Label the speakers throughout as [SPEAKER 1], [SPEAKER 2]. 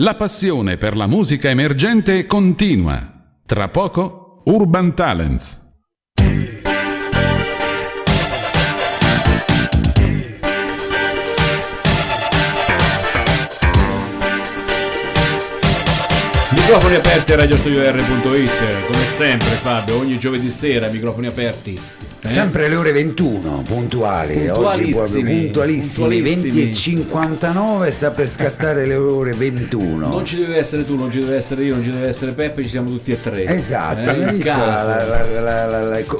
[SPEAKER 1] La passione per la musica emergente continua. Tra poco, Urban Talents.
[SPEAKER 2] Microfoni aperti a radiostudio.r.it, come sempre Fabio, ogni giovedì sera microfoni aperti. Eh?
[SPEAKER 3] Sempre le ore 21, puntuali, oggi proprio
[SPEAKER 2] Puntualissimi,
[SPEAKER 3] puntualissimi, 20 e
[SPEAKER 2] puntualissimi.
[SPEAKER 3] 59, sta per scattare le ore 21.
[SPEAKER 2] Non ci deve essere tu, non ci deve essere io, non ci deve essere Peppe, ci siamo tutti e tre.
[SPEAKER 3] Esatto,
[SPEAKER 2] Eh,
[SPEAKER 3] hai visto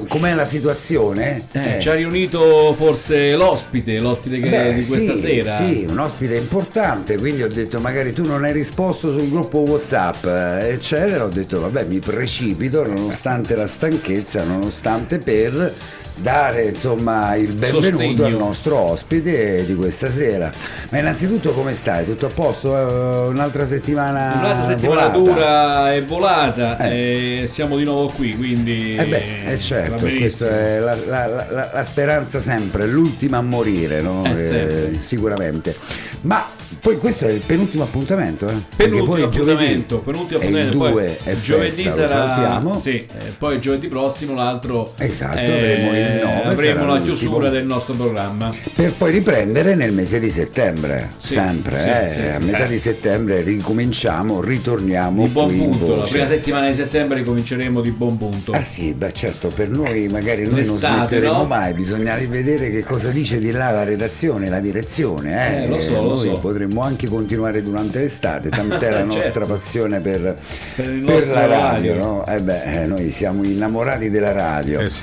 [SPEAKER 3] com'è la situazione?
[SPEAKER 2] Eh, Ci ha riunito forse l'ospite, l'ospite che
[SPEAKER 3] Beh,
[SPEAKER 2] di questa
[SPEAKER 3] sì,
[SPEAKER 2] sera.
[SPEAKER 3] Sì, un ospite importante, quindi ho detto magari tu non hai risposto sul gruppo Whatsapp, eh, eccetera. Ho detto vabbè mi precipito nonostante la stanchezza, nonostante per dare insomma il benvenuto
[SPEAKER 2] Sostegno.
[SPEAKER 3] al nostro ospite di questa sera. Ma innanzitutto come stai? Tutto a posto? Eh, Un'altra settimana
[SPEAKER 2] Un'altra settimana
[SPEAKER 3] volata?
[SPEAKER 2] dura e volata e siamo di nuovo qui, quindi...
[SPEAKER 3] Eh beh, eh
[SPEAKER 2] va
[SPEAKER 3] certo, questa è la, la- la- la speranza sempre, l'ultima a morire, no?
[SPEAKER 2] Eh,
[SPEAKER 3] Eh, sicuramente. Ma poi questo è il penultimo appuntamento, eh?
[SPEAKER 2] Penultimo
[SPEAKER 3] poi
[SPEAKER 2] appuntamento,
[SPEAKER 3] giovedì
[SPEAKER 2] penultimo
[SPEAKER 3] è il
[SPEAKER 2] appuntamento,
[SPEAKER 3] 2
[SPEAKER 2] poi
[SPEAKER 3] è
[SPEAKER 2] giovedì
[SPEAKER 3] festa,
[SPEAKER 2] sarà
[SPEAKER 3] saltiamo.
[SPEAKER 2] sì, eh, poi giovedì prossimo l'altro
[SPEAKER 3] Esatto,
[SPEAKER 2] eh,
[SPEAKER 3] avremo il nove,
[SPEAKER 2] avremo
[SPEAKER 3] sarà
[SPEAKER 2] la chiusura del nostro programma.
[SPEAKER 3] Per poi riprendere nel mese di settembre,
[SPEAKER 2] Sì,
[SPEAKER 3] sempre,
[SPEAKER 2] sì,
[SPEAKER 3] eh?
[SPEAKER 2] sì,
[SPEAKER 3] a metà
[SPEAKER 2] Eh.
[SPEAKER 3] di settembre ricominciamo, ritorniamo
[SPEAKER 2] Di buon punto, la prima settimana di settembre ricominceremo di buon punto.
[SPEAKER 3] Ah sì, beh certo, per noi magari noi non
[SPEAKER 2] L'estate,
[SPEAKER 3] smetteremo
[SPEAKER 2] no?
[SPEAKER 3] mai, bisogna rivedere che cosa dice di là la redazione, la direzione. Eh?
[SPEAKER 2] Eh, lo so, lo so.
[SPEAKER 3] Potremmo anche continuare durante l'estate, tant'è la nostra
[SPEAKER 2] Certo.
[SPEAKER 3] passione per,
[SPEAKER 2] Per
[SPEAKER 3] per la radio,
[SPEAKER 2] radio.
[SPEAKER 3] no? Eh beh, eh, noi siamo innamorati della radio.
[SPEAKER 4] Eh sì.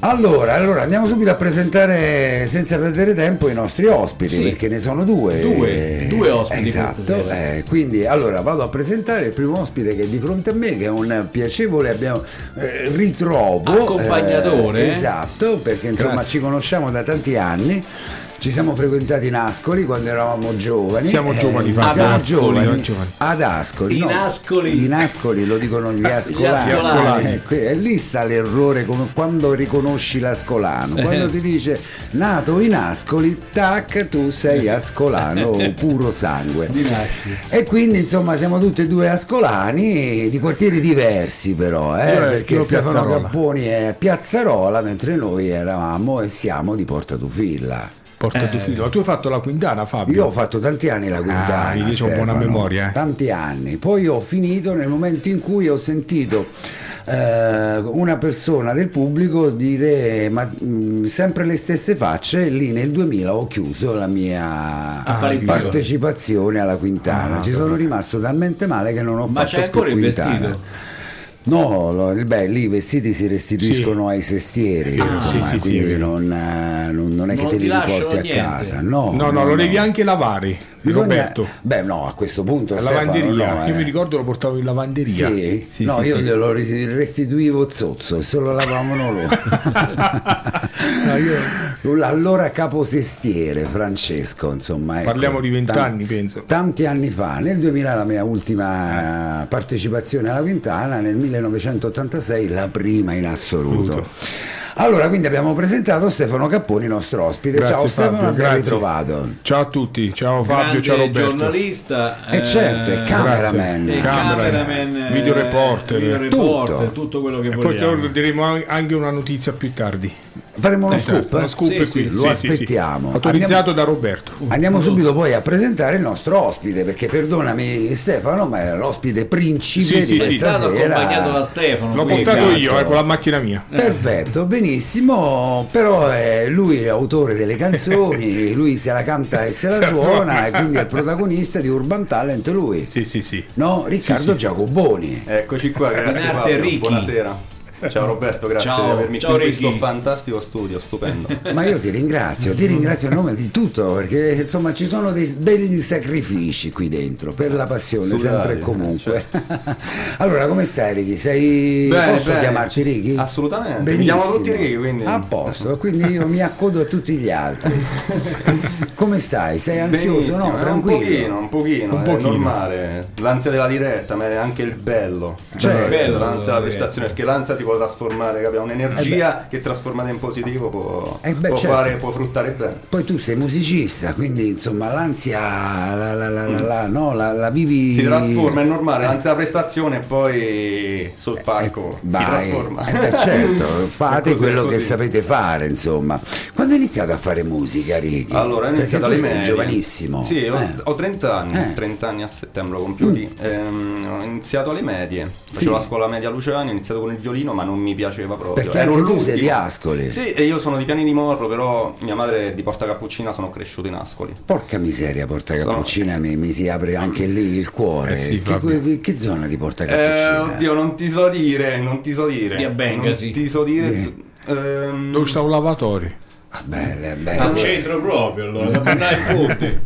[SPEAKER 3] Allora, allora, andiamo subito a presentare senza perdere tempo i nostri ospiti,
[SPEAKER 2] Sì.
[SPEAKER 3] perché ne sono due.
[SPEAKER 2] Due, due ospiti
[SPEAKER 3] esatto, eh, quindi allora vado a presentare il primo ospite che è di fronte a me, che è un piacevole abbiamo, eh, ritrovo.
[SPEAKER 2] Accompagnatore.
[SPEAKER 3] eh, esatto, perché insomma
[SPEAKER 4] Grazie.
[SPEAKER 3] ci conosciamo da tanti anni. Ci siamo frequentati in Ascoli quando eravamo giovani.
[SPEAKER 4] Siamo giovani,
[SPEAKER 3] siamo
[SPEAKER 4] Fabio.
[SPEAKER 2] Ad Ascoli,
[SPEAKER 3] giovani.
[SPEAKER 4] siamo giovani.
[SPEAKER 3] Ad Ascoli.
[SPEAKER 2] In
[SPEAKER 3] no,
[SPEAKER 2] Ascoli.
[SPEAKER 3] In Ascoli lo dicono gli ascolani.
[SPEAKER 2] ascolani.
[SPEAKER 3] Eh, que- E lì sta l'errore come quando riconosci l'ascolano. Quando
[SPEAKER 2] Eh.
[SPEAKER 3] ti dice nato in Ascoli, tac, tu sei ascolano, o puro sangue. E quindi insomma siamo tutti e due ascolani di quartieri diversi però, eh, perché Stefano
[SPEAKER 4] Piazzarola.
[SPEAKER 3] Capponi è Piazzarola mentre noi eravamo e siamo di Porta Tufilla.
[SPEAKER 4] Porta tuo figlio. Tu hai fatto la quintana, Fabio?
[SPEAKER 3] Io ho fatto tanti anni la quintana.
[SPEAKER 4] Ah, c'ho buona memoria, eh.
[SPEAKER 3] Tanti anni. Poi ho finito nel momento in cui ho sentito eh, una persona del pubblico dire ma mh, sempre le stesse facce lì nel 2000 ho chiuso la mia
[SPEAKER 2] Apparizione.
[SPEAKER 3] partecipazione alla quintana
[SPEAKER 4] Ah,
[SPEAKER 3] ci sono rimasto talmente male che non ho
[SPEAKER 2] Ma
[SPEAKER 3] fatto
[SPEAKER 2] c'è ancora
[SPEAKER 3] più
[SPEAKER 2] il
[SPEAKER 3] quintana.
[SPEAKER 2] vestito?
[SPEAKER 3] No, lo- beh, lì i vestiti si restituiscono ai sestieri,
[SPEAKER 4] Ah,
[SPEAKER 3] insomma,
[SPEAKER 4] sì, sì, sì,
[SPEAKER 3] quindi non, eh, non- non è che
[SPEAKER 2] Non
[SPEAKER 3] te li riporti a
[SPEAKER 2] niente.
[SPEAKER 3] casa. No,
[SPEAKER 4] No, no, lo devi anche lavare,
[SPEAKER 3] Bisogna-
[SPEAKER 4] Roberto.
[SPEAKER 3] Beh, no, a questo punto
[SPEAKER 4] La
[SPEAKER 3] Stefano,
[SPEAKER 4] lavanderia.
[SPEAKER 3] no,
[SPEAKER 4] Io
[SPEAKER 3] eh.
[SPEAKER 4] mi ricordo lo portavo in lavanderia.
[SPEAKER 3] Sì?
[SPEAKER 4] Sì,
[SPEAKER 3] no,
[SPEAKER 4] sì,
[SPEAKER 3] io
[SPEAKER 4] sì.
[SPEAKER 3] glielo restituivo zozzo e se lo lavavano loro.
[SPEAKER 4] No, io-
[SPEAKER 3] Allora caposestiere Francesco, insomma. ecco,
[SPEAKER 4] Parliamo di
[SPEAKER 3] tan-
[SPEAKER 4] vent'anni, penso.
[SPEAKER 3] Tanti anni fa, nel 2000 la mia ultima partecipazione alla Quintana, nel 1986 la prima in assoluto. Allora, quindi abbiamo presentato Stefano Capponi, nostro ospite.
[SPEAKER 4] Grazie,
[SPEAKER 3] ciao Stefano,
[SPEAKER 4] Fabio,
[SPEAKER 3] ben ritrovato.
[SPEAKER 4] Ciao a tutti, ciao Fabio,
[SPEAKER 2] Grande
[SPEAKER 4] ciao Roberto.
[SPEAKER 2] giornalista.
[SPEAKER 3] Eh, certo, è cameraman.
[SPEAKER 2] E
[SPEAKER 4] Cameraman,
[SPEAKER 2] cameraman,
[SPEAKER 4] video
[SPEAKER 2] eh,
[SPEAKER 4] reporter.
[SPEAKER 2] video reporter,
[SPEAKER 3] Tutto.
[SPEAKER 2] tutto quello che
[SPEAKER 4] E poi
[SPEAKER 2] vogliamo.
[SPEAKER 4] te diremo anche una notizia più tardi.
[SPEAKER 3] Faremo uno
[SPEAKER 4] Eh,
[SPEAKER 3] scoop?
[SPEAKER 4] Uno scoop
[SPEAKER 2] Sì,
[SPEAKER 4] qui.
[SPEAKER 2] sì,
[SPEAKER 3] lo
[SPEAKER 4] Sì, sì, sì.
[SPEAKER 3] aspettiamo.
[SPEAKER 4] Autorizzato da Roberto.
[SPEAKER 3] Andiamo subito poi a presentare il nostro ospite, perché perdonami Stefano, ma è l'ospite principe
[SPEAKER 4] Sì,
[SPEAKER 3] di questa sera.
[SPEAKER 2] accompagnato da Stefano.
[SPEAKER 4] L'ho portato
[SPEAKER 3] Esatto.
[SPEAKER 4] io eh, con la macchina mia.
[SPEAKER 3] Perfetto, benissimo, però eh, lui è autore delle canzoni, lui se la canta e se la suona e quindi è il protagonista di Urban Talent lui.
[SPEAKER 4] Sì, sì, sì.
[SPEAKER 3] No, Riccardo Giacoboni.
[SPEAKER 5] Eccoci qua, grazie buonasera. Ciao Roberto, grazie
[SPEAKER 2] Ciao,
[SPEAKER 5] di avermi
[SPEAKER 2] ciao
[SPEAKER 5] qui in questo fantastico studio, stupendo.
[SPEAKER 3] Ma io ti ringrazio, ti ringrazio a nome di tutto perché insomma ci sono dei belli sacrifici qui dentro per la passione
[SPEAKER 5] Sulla
[SPEAKER 3] sempre e comunque. allora, come stai Ricky? Sei
[SPEAKER 5] Bene,
[SPEAKER 3] posso
[SPEAKER 5] bene.
[SPEAKER 3] chiamarti Ricky?
[SPEAKER 5] Assolutamente, mi
[SPEAKER 3] Benissimo.
[SPEAKER 5] chiamano tutti Ricky, quindi-
[SPEAKER 3] A posto, quindi io mi accodo a tutti gli altri. come stai? Sei ansioso?
[SPEAKER 5] Benissimo,
[SPEAKER 3] No,
[SPEAKER 5] eh,
[SPEAKER 3] tranquillo.
[SPEAKER 5] Un pochino, un pochino,
[SPEAKER 4] Un
[SPEAKER 5] è
[SPEAKER 4] pochino.
[SPEAKER 5] normale. L'ansia della diretta, ma è anche il bello.
[SPEAKER 3] Certo.
[SPEAKER 5] Bello, l'ansia della prestazione, perché l'ansia si può trasformare, capito? Un'energia che trasformata in positivo può,
[SPEAKER 3] Eh beh,
[SPEAKER 5] può,
[SPEAKER 3] certo.
[SPEAKER 5] fare, può fruttare bene.
[SPEAKER 3] Poi tu sei musicista, quindi insomma l'ansia la, la, la, la, la- no, la, la vivi...
[SPEAKER 5] Si trasforma, è normale, l'ansia da prestazione e poi sul palco
[SPEAKER 3] Vai.
[SPEAKER 5] si trasforma.
[SPEAKER 3] Eh beh, certo, fate
[SPEAKER 5] così,
[SPEAKER 3] quello che sapete fare, insomma. Quando hai iniziato a fare musica, Ricky?
[SPEAKER 5] Allora, ho iniziato alle medie.
[SPEAKER 3] giovanissimo.
[SPEAKER 5] Sì, ho,
[SPEAKER 3] Eh.
[SPEAKER 5] ho 30 anni,
[SPEAKER 3] Eh.
[SPEAKER 5] 30 anni a settembre compiuti. Ehm, ho iniziato alle medie, facevo
[SPEAKER 3] Sì.
[SPEAKER 5] la scuola media Luciani, ho iniziato con il violino, ma non mi piaceva proprio.
[SPEAKER 3] Perché
[SPEAKER 5] Ero
[SPEAKER 3] tu sei di Ascoli.
[SPEAKER 5] Sì, e io sono di Piani di Morro, però mia madre è di Porta Cappuccina, sono cresciuto in Ascoli.
[SPEAKER 3] Porca miseria, Porta
[SPEAKER 5] Sono-
[SPEAKER 3] Cappuccina, mi, mi si apre anche lì il cuore.
[SPEAKER 4] Eh sì,
[SPEAKER 3] che, che- che zona di Porta
[SPEAKER 5] Eh,
[SPEAKER 3] Cappuccina?
[SPEAKER 5] oddio, non ti so dire, non ti so dire.
[SPEAKER 2] Via Bengasi.
[SPEAKER 5] Non ti so dire. Ehm,
[SPEAKER 4] Dove sta un lavatorio?
[SPEAKER 3] Ah, belle,
[SPEAKER 2] Al
[SPEAKER 3] belle.
[SPEAKER 2] centro proprio, allora, da passare ponte.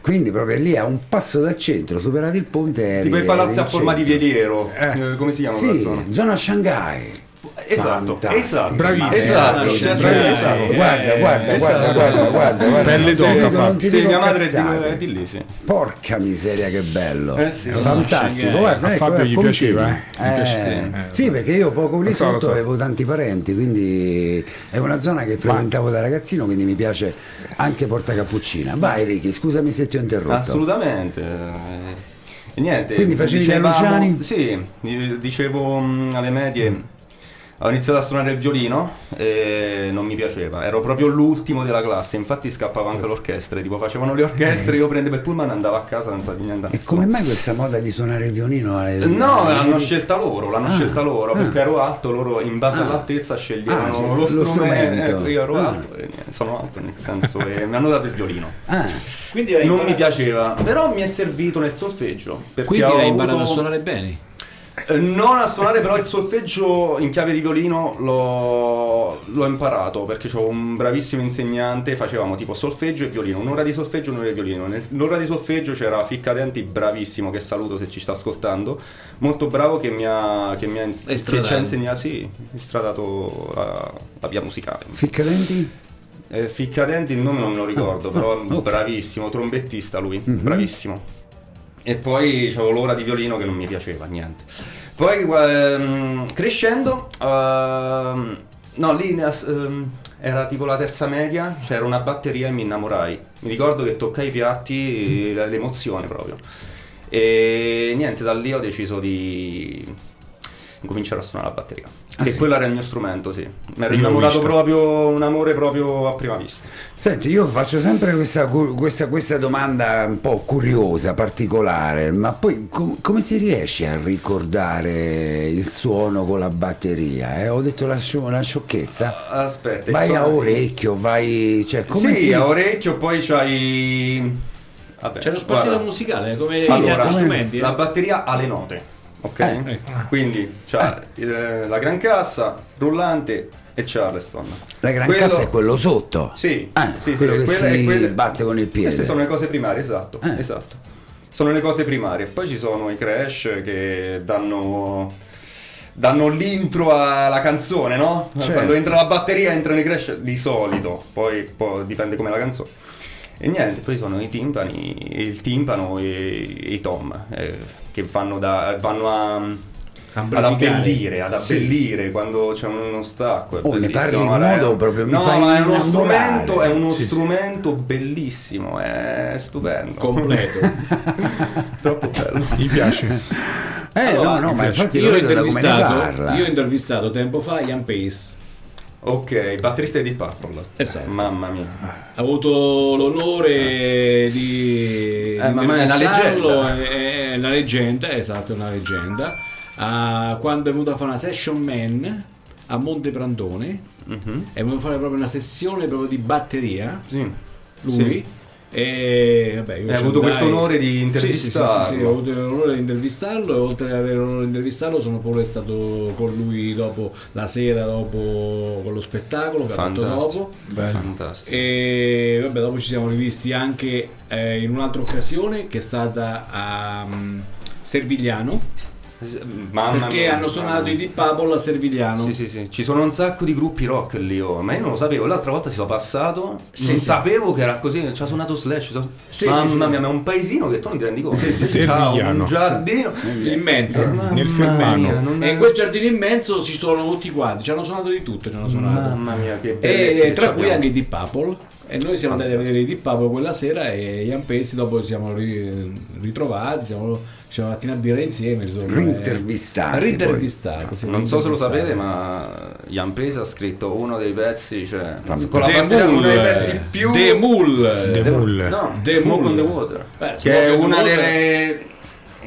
[SPEAKER 3] Quindi proprio lì a un passo dal centro, superato il ponte eri,
[SPEAKER 5] tipo i palazzi a forma di
[SPEAKER 3] centro.
[SPEAKER 5] veliero. Eh, come si chiama
[SPEAKER 3] Sì,
[SPEAKER 5] zona?
[SPEAKER 3] zona Shanghai.
[SPEAKER 5] Esatto,
[SPEAKER 3] Fantastico.
[SPEAKER 5] esatto.
[SPEAKER 4] Bravissimo.
[SPEAKER 5] Esatto,
[SPEAKER 2] Bravissimo.
[SPEAKER 5] cioè,
[SPEAKER 2] Bravissimo.
[SPEAKER 5] esatto.
[SPEAKER 3] Guarda, guarda, guarda,
[SPEAKER 5] esatto.
[SPEAKER 3] guarda, guarda, guarda.
[SPEAKER 4] Pelle d'oca,
[SPEAKER 3] ti
[SPEAKER 5] Sì, mia madre di, lì, sì.
[SPEAKER 3] Porca miseria che bello.
[SPEAKER 5] Eh
[SPEAKER 3] Fantastico, guarda,
[SPEAKER 4] A
[SPEAKER 3] ecco,
[SPEAKER 4] Fabio
[SPEAKER 3] eh,
[SPEAKER 4] gli piaceva, eh? Gli
[SPEAKER 3] Eh, Sì, perché io poco lì sotto
[SPEAKER 4] so.
[SPEAKER 3] avevo tanti parenti, quindi è una zona che frequentavo da ragazzino, quindi mi piace anche Porta Cappuccina. Vai Ricky, scusami se ti ho interrotto.
[SPEAKER 5] Assolutamente. E niente.
[SPEAKER 3] Quindi facevi le
[SPEAKER 5] dicevamo-
[SPEAKER 3] Luciani?
[SPEAKER 5] Sì, di- dicevo mh, alle medie. Ho iniziato a suonare il violino e non mi piaceva, ero proprio l'ultimo della classe, infatti scappavo anche all'orchestra, tipo facevano le orchestre, io prendevo il pullman e andavo a casa senza di niente.
[SPEAKER 3] E come mai questa moda di suonare il violino? alle-
[SPEAKER 5] No, l'hanno scelta loro, l'hanno
[SPEAKER 3] Ah,
[SPEAKER 5] scelta loro,
[SPEAKER 3] ah.
[SPEAKER 5] perché ero alto, loro in base
[SPEAKER 3] Ah.
[SPEAKER 5] all'altezza sceglievano
[SPEAKER 3] Ah, sì,
[SPEAKER 5] lo,
[SPEAKER 3] lo
[SPEAKER 5] strumento.
[SPEAKER 3] strumento.
[SPEAKER 5] Ecco, io ero
[SPEAKER 3] Ah.
[SPEAKER 5] alto, e niente, sono alto nel senso, e mi hanno dato il violino.
[SPEAKER 3] Ah,
[SPEAKER 2] Quindi
[SPEAKER 5] Non mi piaceva, però mi è servito nel solfeggio.
[SPEAKER 2] Quindi hai
[SPEAKER 5] avuto-
[SPEAKER 2] imparato a suonare bene.
[SPEAKER 5] Non a suonare, però il solfeggio in chiave di violino l'ho, l'ho imparato perché ho un bravissimo insegnante. Facevamo tipo solfeggio e violino, un'ora di solfeggio e un'ora di violino. Nell'ora di solfeggio c'era Ficca Denti, bravissimo, che saluto se ci sta ascoltando. Molto bravo che mi ha, che mi ha ins- che ci ha insegnato, sì, stradato la, la via musicale.
[SPEAKER 3] ficcadenti?
[SPEAKER 5] Eh, Ficcadenti il nome non me lo ricordo,
[SPEAKER 3] Ah,
[SPEAKER 5] però
[SPEAKER 3] ah, ok. Mhm.
[SPEAKER 5] bravissimo, trombettista lui, bravissimo. E poi avevo l'ora di violino che non mi piaceva, niente. Poi ehm, crescendo, ehm, no lì ehm, era tipo la terza media, c'era una batteria e mi innamorai. Mi ricordo che toccai i piatti, l'emozione proprio. E niente, da lì ho deciso di incominciare a suonare la batteria.
[SPEAKER 3] Ah,
[SPEAKER 5] e
[SPEAKER 3] sì?
[SPEAKER 5] quello era il mio strumento, sì. Mi ero innamorato
[SPEAKER 4] visto.
[SPEAKER 5] proprio, un amore proprio a prima vista.
[SPEAKER 3] Senti, io faccio sempre questa, questa- questa domanda un po' curiosa, particolare, ma poi com- come si riesce a ricordare il suono con la batteria? eh? Ho detto la, scio- una sciocchezza?
[SPEAKER 5] Aspetta,
[SPEAKER 3] Vai a orecchio, vai... Cioè, come
[SPEAKER 5] sì,
[SPEAKER 3] si...
[SPEAKER 5] a orecchio, poi c'hai. Vabbè,
[SPEAKER 2] C'è lo sportello musicale, come
[SPEAKER 3] Sì,
[SPEAKER 2] gli
[SPEAKER 5] allora,
[SPEAKER 2] altri strumenti. eh?
[SPEAKER 5] La batteria ha le note, ok?
[SPEAKER 3] Eh.
[SPEAKER 5] Quindi il- la gran cassa, rullante e Charleston.
[SPEAKER 3] La gran
[SPEAKER 5] Quello-
[SPEAKER 3] cassa è quello sotto?
[SPEAKER 5] Sì,
[SPEAKER 3] Ah,
[SPEAKER 5] sì, sì,
[SPEAKER 3] quello che
[SPEAKER 5] quella-
[SPEAKER 3] si
[SPEAKER 5] quelle-
[SPEAKER 3] batte con il piede.
[SPEAKER 5] Queste sono le cose primarie, esatto,
[SPEAKER 3] Eh.
[SPEAKER 5] esatto. Sono le cose primarie. Poi ci sono i crash che danno danno l'intro alla canzone, no?
[SPEAKER 3] Certo.
[SPEAKER 5] Quando entra la batteria entrano i crash di solito, poi, poi dipende come la canzone. E niente, poi sono i timpani, il timpano e, e i tom eh, che vanno, da, vanno a, ad abbellire, ad
[SPEAKER 2] Sì.
[SPEAKER 5] abbellire quando c'è uno stacco. È
[SPEAKER 3] Oh, ne parli in
[SPEAKER 5] guarda,
[SPEAKER 3] modo proprio, mi
[SPEAKER 5] No,
[SPEAKER 3] fai
[SPEAKER 5] ma è uno strumento, è uno
[SPEAKER 3] Sì, sì.
[SPEAKER 5] strumento bellissimo, è stupendo.
[SPEAKER 2] Completo.
[SPEAKER 5] Troppo bello.
[SPEAKER 4] Gli piace.
[SPEAKER 3] Eh,
[SPEAKER 2] Allora,
[SPEAKER 3] no, no, ma infatti
[SPEAKER 2] io ho, io ho intervistato tempo fa Ian Pace.
[SPEAKER 5] Ok, batterista di Purple.
[SPEAKER 2] Esatto.
[SPEAKER 5] Mamma mia.
[SPEAKER 2] Ho avuto l'onore di,
[SPEAKER 5] Eh,
[SPEAKER 2] di
[SPEAKER 5] ma- è una leggenda.
[SPEAKER 2] È, è una leggenda, esatto, è una leggenda. Ah, quando è venuto a fare una session man a Monte Prantone,
[SPEAKER 5] Mhm.
[SPEAKER 2] è venuto a fare proprio una sessione proprio di batteria,
[SPEAKER 5] Sì.
[SPEAKER 2] lui.
[SPEAKER 5] Sì.
[SPEAKER 2] E vabbè, io
[SPEAKER 5] Hai
[SPEAKER 2] ci
[SPEAKER 5] avuto
[SPEAKER 2] andai-
[SPEAKER 5] questo onore di
[SPEAKER 2] Sì, sì, sì,
[SPEAKER 5] intervistarlo.
[SPEAKER 2] sì, sì, ho avuto l'onore di intervistarlo e oltre ad avere l'onore di intervistarlo sono pure stato con lui dopo la sera dopo con lo spettacolo che ha fatto
[SPEAKER 5] Fantastico.
[SPEAKER 2] dopo
[SPEAKER 5] Fantastico.
[SPEAKER 2] e vabbè, dopo ci siamo rivisti anche eh, in un'altra occasione che è stata a mm, Servigliano
[SPEAKER 5] Mamma
[SPEAKER 2] Perché
[SPEAKER 5] mia,
[SPEAKER 2] hanno suonato i. Deep Purple a Servigliano.
[SPEAKER 5] Sì, sì, sì. Ci sono un sacco di gruppi rock lì, oh, ma io non lo sapevo. L'altra volta ci sono passato,
[SPEAKER 2] Sì,
[SPEAKER 5] non
[SPEAKER 2] sì.
[SPEAKER 5] sapevo che era così. Ci ha suonato Slash. so-
[SPEAKER 2] Sì,
[SPEAKER 5] Mamma mia, ma è un paesino che tu non ti rendi conto.
[SPEAKER 2] Sì, sì, sì.
[SPEAKER 5] Un giardino.
[SPEAKER 2] Immenso.
[SPEAKER 5] Mamma
[SPEAKER 4] Nel
[SPEAKER 5] mia,
[SPEAKER 4] Fermano.
[SPEAKER 2] E in quel giardino immenso si trovano tutti quanti, ci hanno suonato di tutto, ci hanno suonato.
[SPEAKER 5] Mamma mia, che bellezza
[SPEAKER 2] E
[SPEAKER 5] che
[SPEAKER 2] tra cui
[SPEAKER 5] abbiamo.
[SPEAKER 2] anche i Deep Purple. E noi siamo andati a vedere i Deep Purple quella sera e gli Ampesi dopo ci siamo ri- ritrovati, siamo, ci siamo fatti una birra insieme. Insomma,
[SPEAKER 3] Rintervistati,
[SPEAKER 2] Eh, Rintervistati. sì,
[SPEAKER 5] Non so se lo sapete, ma Jan Pesa ha scritto uno dei pezzi, cioè con la
[SPEAKER 2] The
[SPEAKER 5] tastiera uno dei pezzi più
[SPEAKER 2] The Mull.
[SPEAKER 4] The Mull.
[SPEAKER 5] No,
[SPEAKER 2] The
[SPEAKER 5] Smoke
[SPEAKER 2] Mull.
[SPEAKER 5] on the Water.
[SPEAKER 2] Eh,
[SPEAKER 5] che è una delle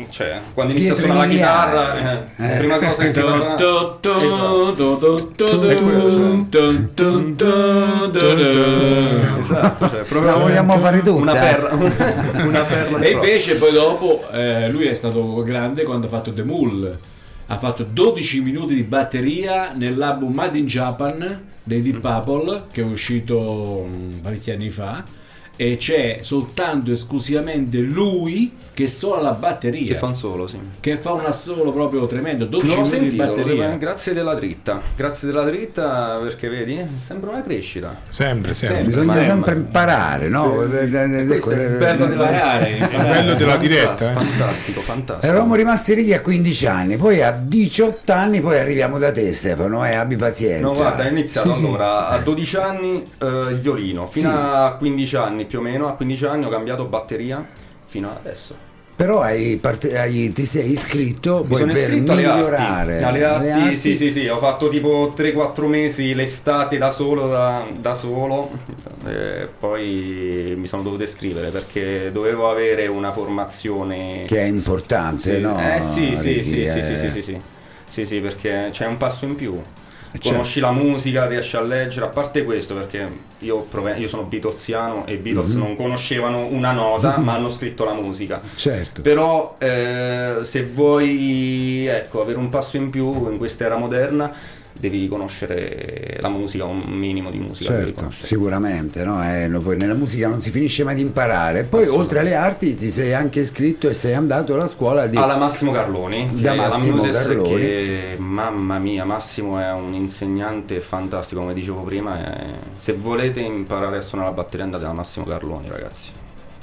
[SPEAKER 5] cioè, quando inizia a suonare la chitarra, eh, la
[SPEAKER 3] Eh.
[SPEAKER 5] prima cosa che ti
[SPEAKER 2] tu,
[SPEAKER 5] Esatto.
[SPEAKER 2] tu, tu, tu,
[SPEAKER 5] È quello,
[SPEAKER 2] tu, tu, tu, tu, tu, tu.
[SPEAKER 5] Esatto, cioè, proprio
[SPEAKER 3] La vogliamo fare tutta.
[SPEAKER 5] una perla, una perla
[SPEAKER 2] E invece poi dopo eh, lui è stato grande quando ha fatto The Mull. Ha fatto 12 minuti di batteria nell'album Made in Japan dei. Deep Purple che è uscito mm, parecchi anni fa e c'è soltanto e esclusivamente lui che suona la batteria
[SPEAKER 5] che fa un solo, sì.
[SPEAKER 2] che fa un assolo proprio tremendo 12
[SPEAKER 5] Non l'ho
[SPEAKER 2] minuti di
[SPEAKER 5] sentito, lo
[SPEAKER 2] batteria
[SPEAKER 5] devo- grazie della dritta. Grazie della dritta perché vedi, eh, sembra una crescita.
[SPEAKER 4] Sempre, sempre.
[SPEAKER 3] Bisogna
[SPEAKER 5] Ma-
[SPEAKER 3] sempre
[SPEAKER 5] ma-
[SPEAKER 3] imparare, no?
[SPEAKER 5] Questo è il bello della
[SPEAKER 2] imparare,
[SPEAKER 4] Il bello della diretta, eh.
[SPEAKER 5] Fantastico, fantastico.
[SPEAKER 3] Eravamo rimasti lì a 15 anni, poi a 18 anni poi arriviamo da te Stefano e abbi pazienza.
[SPEAKER 5] No, guarda, è iniziato
[SPEAKER 3] Sì, sì.
[SPEAKER 5] allora a 12 anni eh, il violino, fino
[SPEAKER 3] Sì.
[SPEAKER 5] a 15 anni più o meno. A 15 anni ho cambiato batteria fino ad adesso.
[SPEAKER 3] Però hai parte- hai- ti sei iscritto
[SPEAKER 5] Mi sono
[SPEAKER 3] per
[SPEAKER 5] iscritto alle
[SPEAKER 3] migliorare
[SPEAKER 5] arti. Alle arti, sì, sì, sì, ho fatto tipo 3-4 mesi l'estate da solo, da, da solo, e poi mi sono dovuto iscrivere perché dovevo avere una formazione
[SPEAKER 3] che è importante,
[SPEAKER 5] Sì,
[SPEAKER 3] no?
[SPEAKER 5] Eh sì, sì,
[SPEAKER 3] Ricky,
[SPEAKER 5] sì, sì,
[SPEAKER 3] eh.
[SPEAKER 5] sì, sì, sì, sì, sì, sì, perché c'è un passo in più.
[SPEAKER 3] Certo.
[SPEAKER 5] Conosci la musica, riesci a leggere, a parte questo perché io, proven- io sono Beatlesiano e i Beatles
[SPEAKER 3] Mhm.
[SPEAKER 5] non conoscevano una nota ma hanno scritto la musica.
[SPEAKER 3] Certo.
[SPEAKER 5] Però eh, se vuoi ecco, avere un passo in più in questa era moderna devi conoscere la musica, un minimo di musica
[SPEAKER 3] Certo, sicuramente, no? Eh, nella musica non si finisce mai di imparare. Poi oltre alle arti ti sei anche iscritto e sei andato alla scuola di...
[SPEAKER 5] Alla Massimo Carloni,
[SPEAKER 3] Da
[SPEAKER 5] è
[SPEAKER 3] Massimo Carloni.
[SPEAKER 5] che mamma mia, Massimo è un insegnante fantastico, come dicevo prima. e se volete imparare a suonare la batteria andate da Massimo Carloni, ragazzi.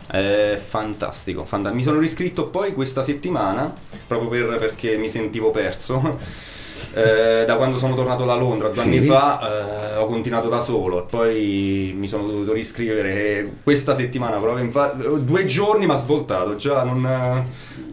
[SPEAKER 5] È fantastico, fanta- mi sono riscritto poi questa settimana proprio per- perché mi sentivo perso. Eh, da quando sono tornato da Londra due
[SPEAKER 3] Sì.
[SPEAKER 5] anni fa eh, ho continuato da solo e poi mi sono dovuto riscrivere e questa settimana proprio infa- due giorni mi ha svoltato già non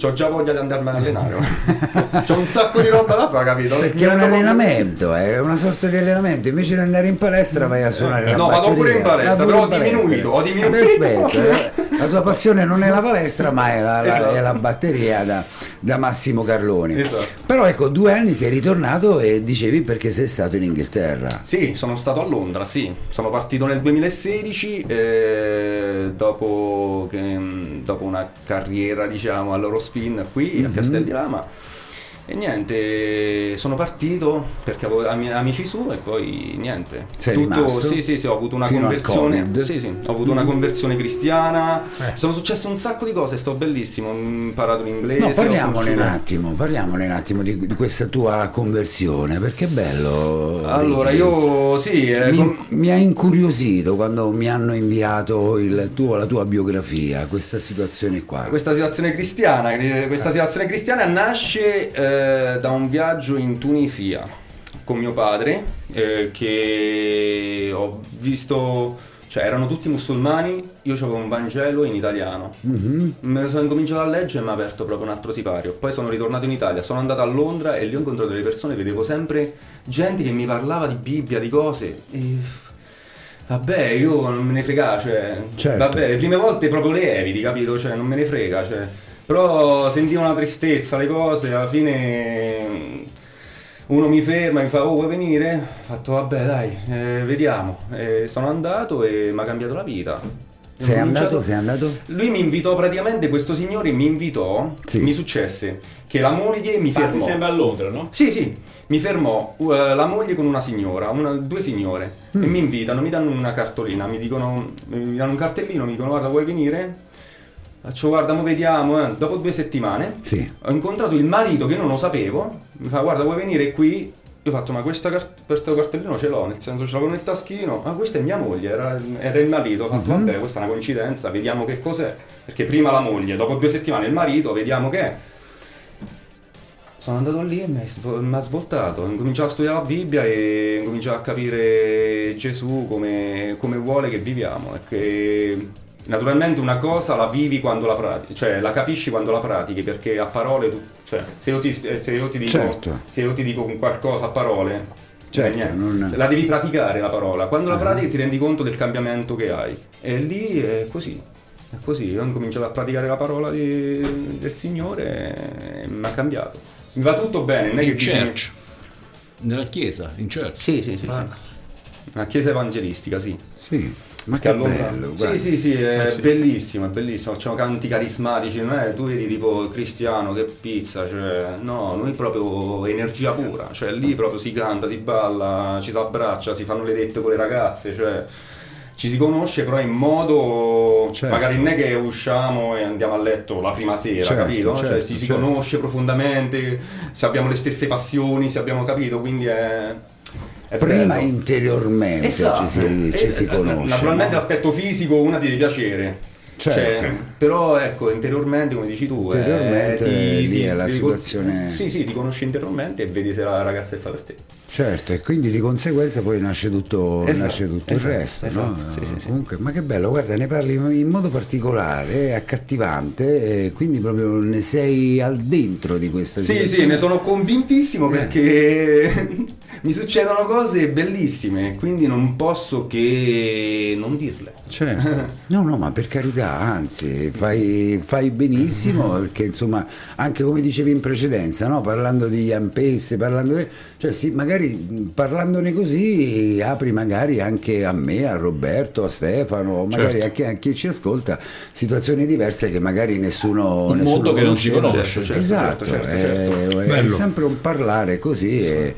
[SPEAKER 5] ho già voglia di andarmi ad allenare c'ho un sacco di roba da fare capito
[SPEAKER 3] Perché è un allenamento, è una sorta di allenamento. Invece di andare in palestra vai a suonare
[SPEAKER 5] No, vado pure in palestra, però ho
[SPEAKER 3] in palestra.
[SPEAKER 5] diminuito, ho diminuito.
[SPEAKER 3] Perfetto. eh. La tua passione non è la palestra, ma è la, la-
[SPEAKER 5] Esatto.
[SPEAKER 3] è la batteria da, da Massimo Carloni.
[SPEAKER 5] Esatto.
[SPEAKER 3] Però ecco, due anni sei ritornato e dicevi perché sei stato in Inghilterra.
[SPEAKER 5] Sì, sono stato a Londra, sì. Sono partito nel 2016 eh, dopo, che, mh, dopo una carriera, diciamo, all'Eurospin qui a Castel di Lama. E niente, sono partito perché avevo ami- amici su e poi niente.
[SPEAKER 3] Sei rimasto?
[SPEAKER 5] Sì, sì, sì, ho avuto una
[SPEAKER 3] Fino
[SPEAKER 5] conversione. Sì, sì, ho avuto una conversione cristiana.
[SPEAKER 4] Eh.
[SPEAKER 5] Sono successe un sacco di cose, sto bellissimo. Ho imparato l'inglese.
[SPEAKER 3] No, parliamone un attimo, parliamone un attimo di, di questa tua conversione, perché è bello.
[SPEAKER 5] Allora,
[SPEAKER 3] Ricky.
[SPEAKER 5] io sì, eh,
[SPEAKER 3] mi,
[SPEAKER 5] com-
[SPEAKER 3] mi ha incuriosito quando mi hanno inviato il tuo- la tua biografia, questa situazione qua.
[SPEAKER 5] Questa situazione cristiana, eh, questa situazione cristiana nasce eh, da un viaggio in Tunisia con mio padre eh, che ho visto, cioè erano tutti musulmani, io avevo un Vangelo in italiano.
[SPEAKER 3] Mhm.
[SPEAKER 5] Me lo sono incominciato a leggere e mi ha aperto proprio un altro sipario. Poi sono ritornato in Italia, sono andato a Londra e lì ho incontrato delle persone, vedevo sempre gente che mi parlava di Bibbia, di cose. E... Vabbè, io non me ne frega, cioè.
[SPEAKER 3] Certo.
[SPEAKER 5] Vabbè, le prime volte proprio le eviti, capito? Cioè, non me ne frega, cioè. Però sentivo una tristezza, le cose, alla fine uno mi ferma e mi fa, oh vuoi venire? Ho fatto, vabbè dai, eh, vediamo. E sono andato e mi ha cambiato la vita.
[SPEAKER 3] Sei andato? Sei andato?
[SPEAKER 5] Lui mi invitò praticamente, questo signore mi invitò,
[SPEAKER 3] Sì.
[SPEAKER 5] mi successe che la moglie mi
[SPEAKER 2] Parli
[SPEAKER 5] fermò.
[SPEAKER 2] sempre a Londra, no?
[SPEAKER 5] Sì, sì, mi fermò uh, la moglie con una signora, una- due signore,
[SPEAKER 3] Mm.
[SPEAKER 5] e mi invitano, mi danno una cartolina, mi dicono, mi danno un cartellino, mi dicono guarda vuoi venire? Faccio, guarda, mo vediamo, eh. dopo due settimane
[SPEAKER 3] Sì.
[SPEAKER 5] ho incontrato il marito che non lo sapevo, mi fa, guarda, vuoi venire qui? Io ho fatto, ma questa cart- questo cartellino ce l'ho, nel senso ce l'avevo nel taschino, ma questa è mia moglie, era, era il marito, ho fatto, vabbè, questa è una coincidenza, vediamo che cos'è, perché prima la moglie, dopo due settimane il marito, vediamo che è. Sono andato lì e mi ha svoltato, ho incominciato a studiare la Bibbia e ho incominciato a capire Gesù come, come vuole che viviamo e che naturalmente una cosa la vivi quando la pratichi, cioè la capisci quando la pratichi perché a parole, tu, cioè se io ti, se io ti dico,
[SPEAKER 3] Certo.
[SPEAKER 5] se io ti dico qualcosa a parole,
[SPEAKER 3] Certo,
[SPEAKER 5] eh,
[SPEAKER 3] non-
[SPEAKER 5] la devi praticare la parola, quando la
[SPEAKER 3] Ah.
[SPEAKER 5] pratichi ti rendi conto del cambiamento che hai e lì è così. È così, io ho incominciato a praticare la parola di- del Signore e mi ha cambiato. Mi va tutto bene, non è che
[SPEAKER 2] In
[SPEAKER 5] dici-
[SPEAKER 2] church. Nella chiesa, in church.
[SPEAKER 5] Sì, sì, sì, sì. Una chiesa evangelistica, sì.
[SPEAKER 3] Sì, ma
[SPEAKER 5] Che
[SPEAKER 3] che bello. guarda.
[SPEAKER 5] Sì, sì, sì, è
[SPEAKER 4] Eh, sì.
[SPEAKER 5] bellissimo, è bellissimo. Facciamo canti carismatici, non è tu vedi tipo cristiano che pizza, cioè no, noi proprio energia pura, cioè lì proprio si canta, si balla, ci si abbraccia, si fanno le dette con le ragazze, cioè ci si conosce però in modo
[SPEAKER 3] Certo.
[SPEAKER 5] magari non è che usciamo e andiamo a letto la prima sera,
[SPEAKER 3] Certo,
[SPEAKER 5] capito? cioè
[SPEAKER 3] certo,
[SPEAKER 5] si, si
[SPEAKER 3] certo.
[SPEAKER 5] conosce profondamente, se abbiamo le stesse passioni, se abbiamo capito, quindi è, è
[SPEAKER 3] Prima
[SPEAKER 5] bello.
[SPEAKER 3] interiormente
[SPEAKER 5] Esatto.
[SPEAKER 3] ci si, ci
[SPEAKER 5] Eh,
[SPEAKER 3] si
[SPEAKER 5] eh,
[SPEAKER 3] conosce.
[SPEAKER 5] Naturalmente
[SPEAKER 3] no?
[SPEAKER 5] l'aspetto fisico una ti deve piacere.
[SPEAKER 3] Certo.
[SPEAKER 5] Cioè, però ecco, interiormente, come dici tu, eh,
[SPEAKER 3] Interiormente, lì è la
[SPEAKER 5] ti-
[SPEAKER 3] situazione-
[SPEAKER 5] Sì, sì, ti conosci interiormente e vedi se la ragazza è fatta per te.
[SPEAKER 3] Certo, e quindi di conseguenza poi nasce tutto,
[SPEAKER 5] Esatto,
[SPEAKER 3] nasce tutto
[SPEAKER 5] esatto,
[SPEAKER 3] il resto.
[SPEAKER 5] esatto,
[SPEAKER 3] no?
[SPEAKER 5] sì, sì, sì.
[SPEAKER 3] Comunque, ma che bello, guarda, ne parli in modo particolare, accattivante, e quindi proprio ne sei al dentro di questa
[SPEAKER 5] Sì,
[SPEAKER 3] situazione.
[SPEAKER 5] sì, ne sono convintissimo
[SPEAKER 3] Eh.
[SPEAKER 5] perché mi succedono cose bellissime, quindi non posso che non dirle.
[SPEAKER 3] Certo. No, no, ma per carità, anzi, fai, fai benissimo perché insomma, anche come dicevi in precedenza, no? parlando di Pace, parlando di... cioè sì, magari parlandone così apri magari anche a me, a Roberto, a Stefano, magari
[SPEAKER 4] Certo.
[SPEAKER 3] anche a chi ci ascolta, situazioni diverse che magari nessuno...
[SPEAKER 2] Un
[SPEAKER 3] nessuno
[SPEAKER 2] mondo che non si
[SPEAKER 3] conosce.
[SPEAKER 5] Certo, certo,
[SPEAKER 3] esatto,
[SPEAKER 5] certo,
[SPEAKER 3] è-
[SPEAKER 5] certo.
[SPEAKER 3] è,
[SPEAKER 4] Bello.
[SPEAKER 3] sempre un parlare così e...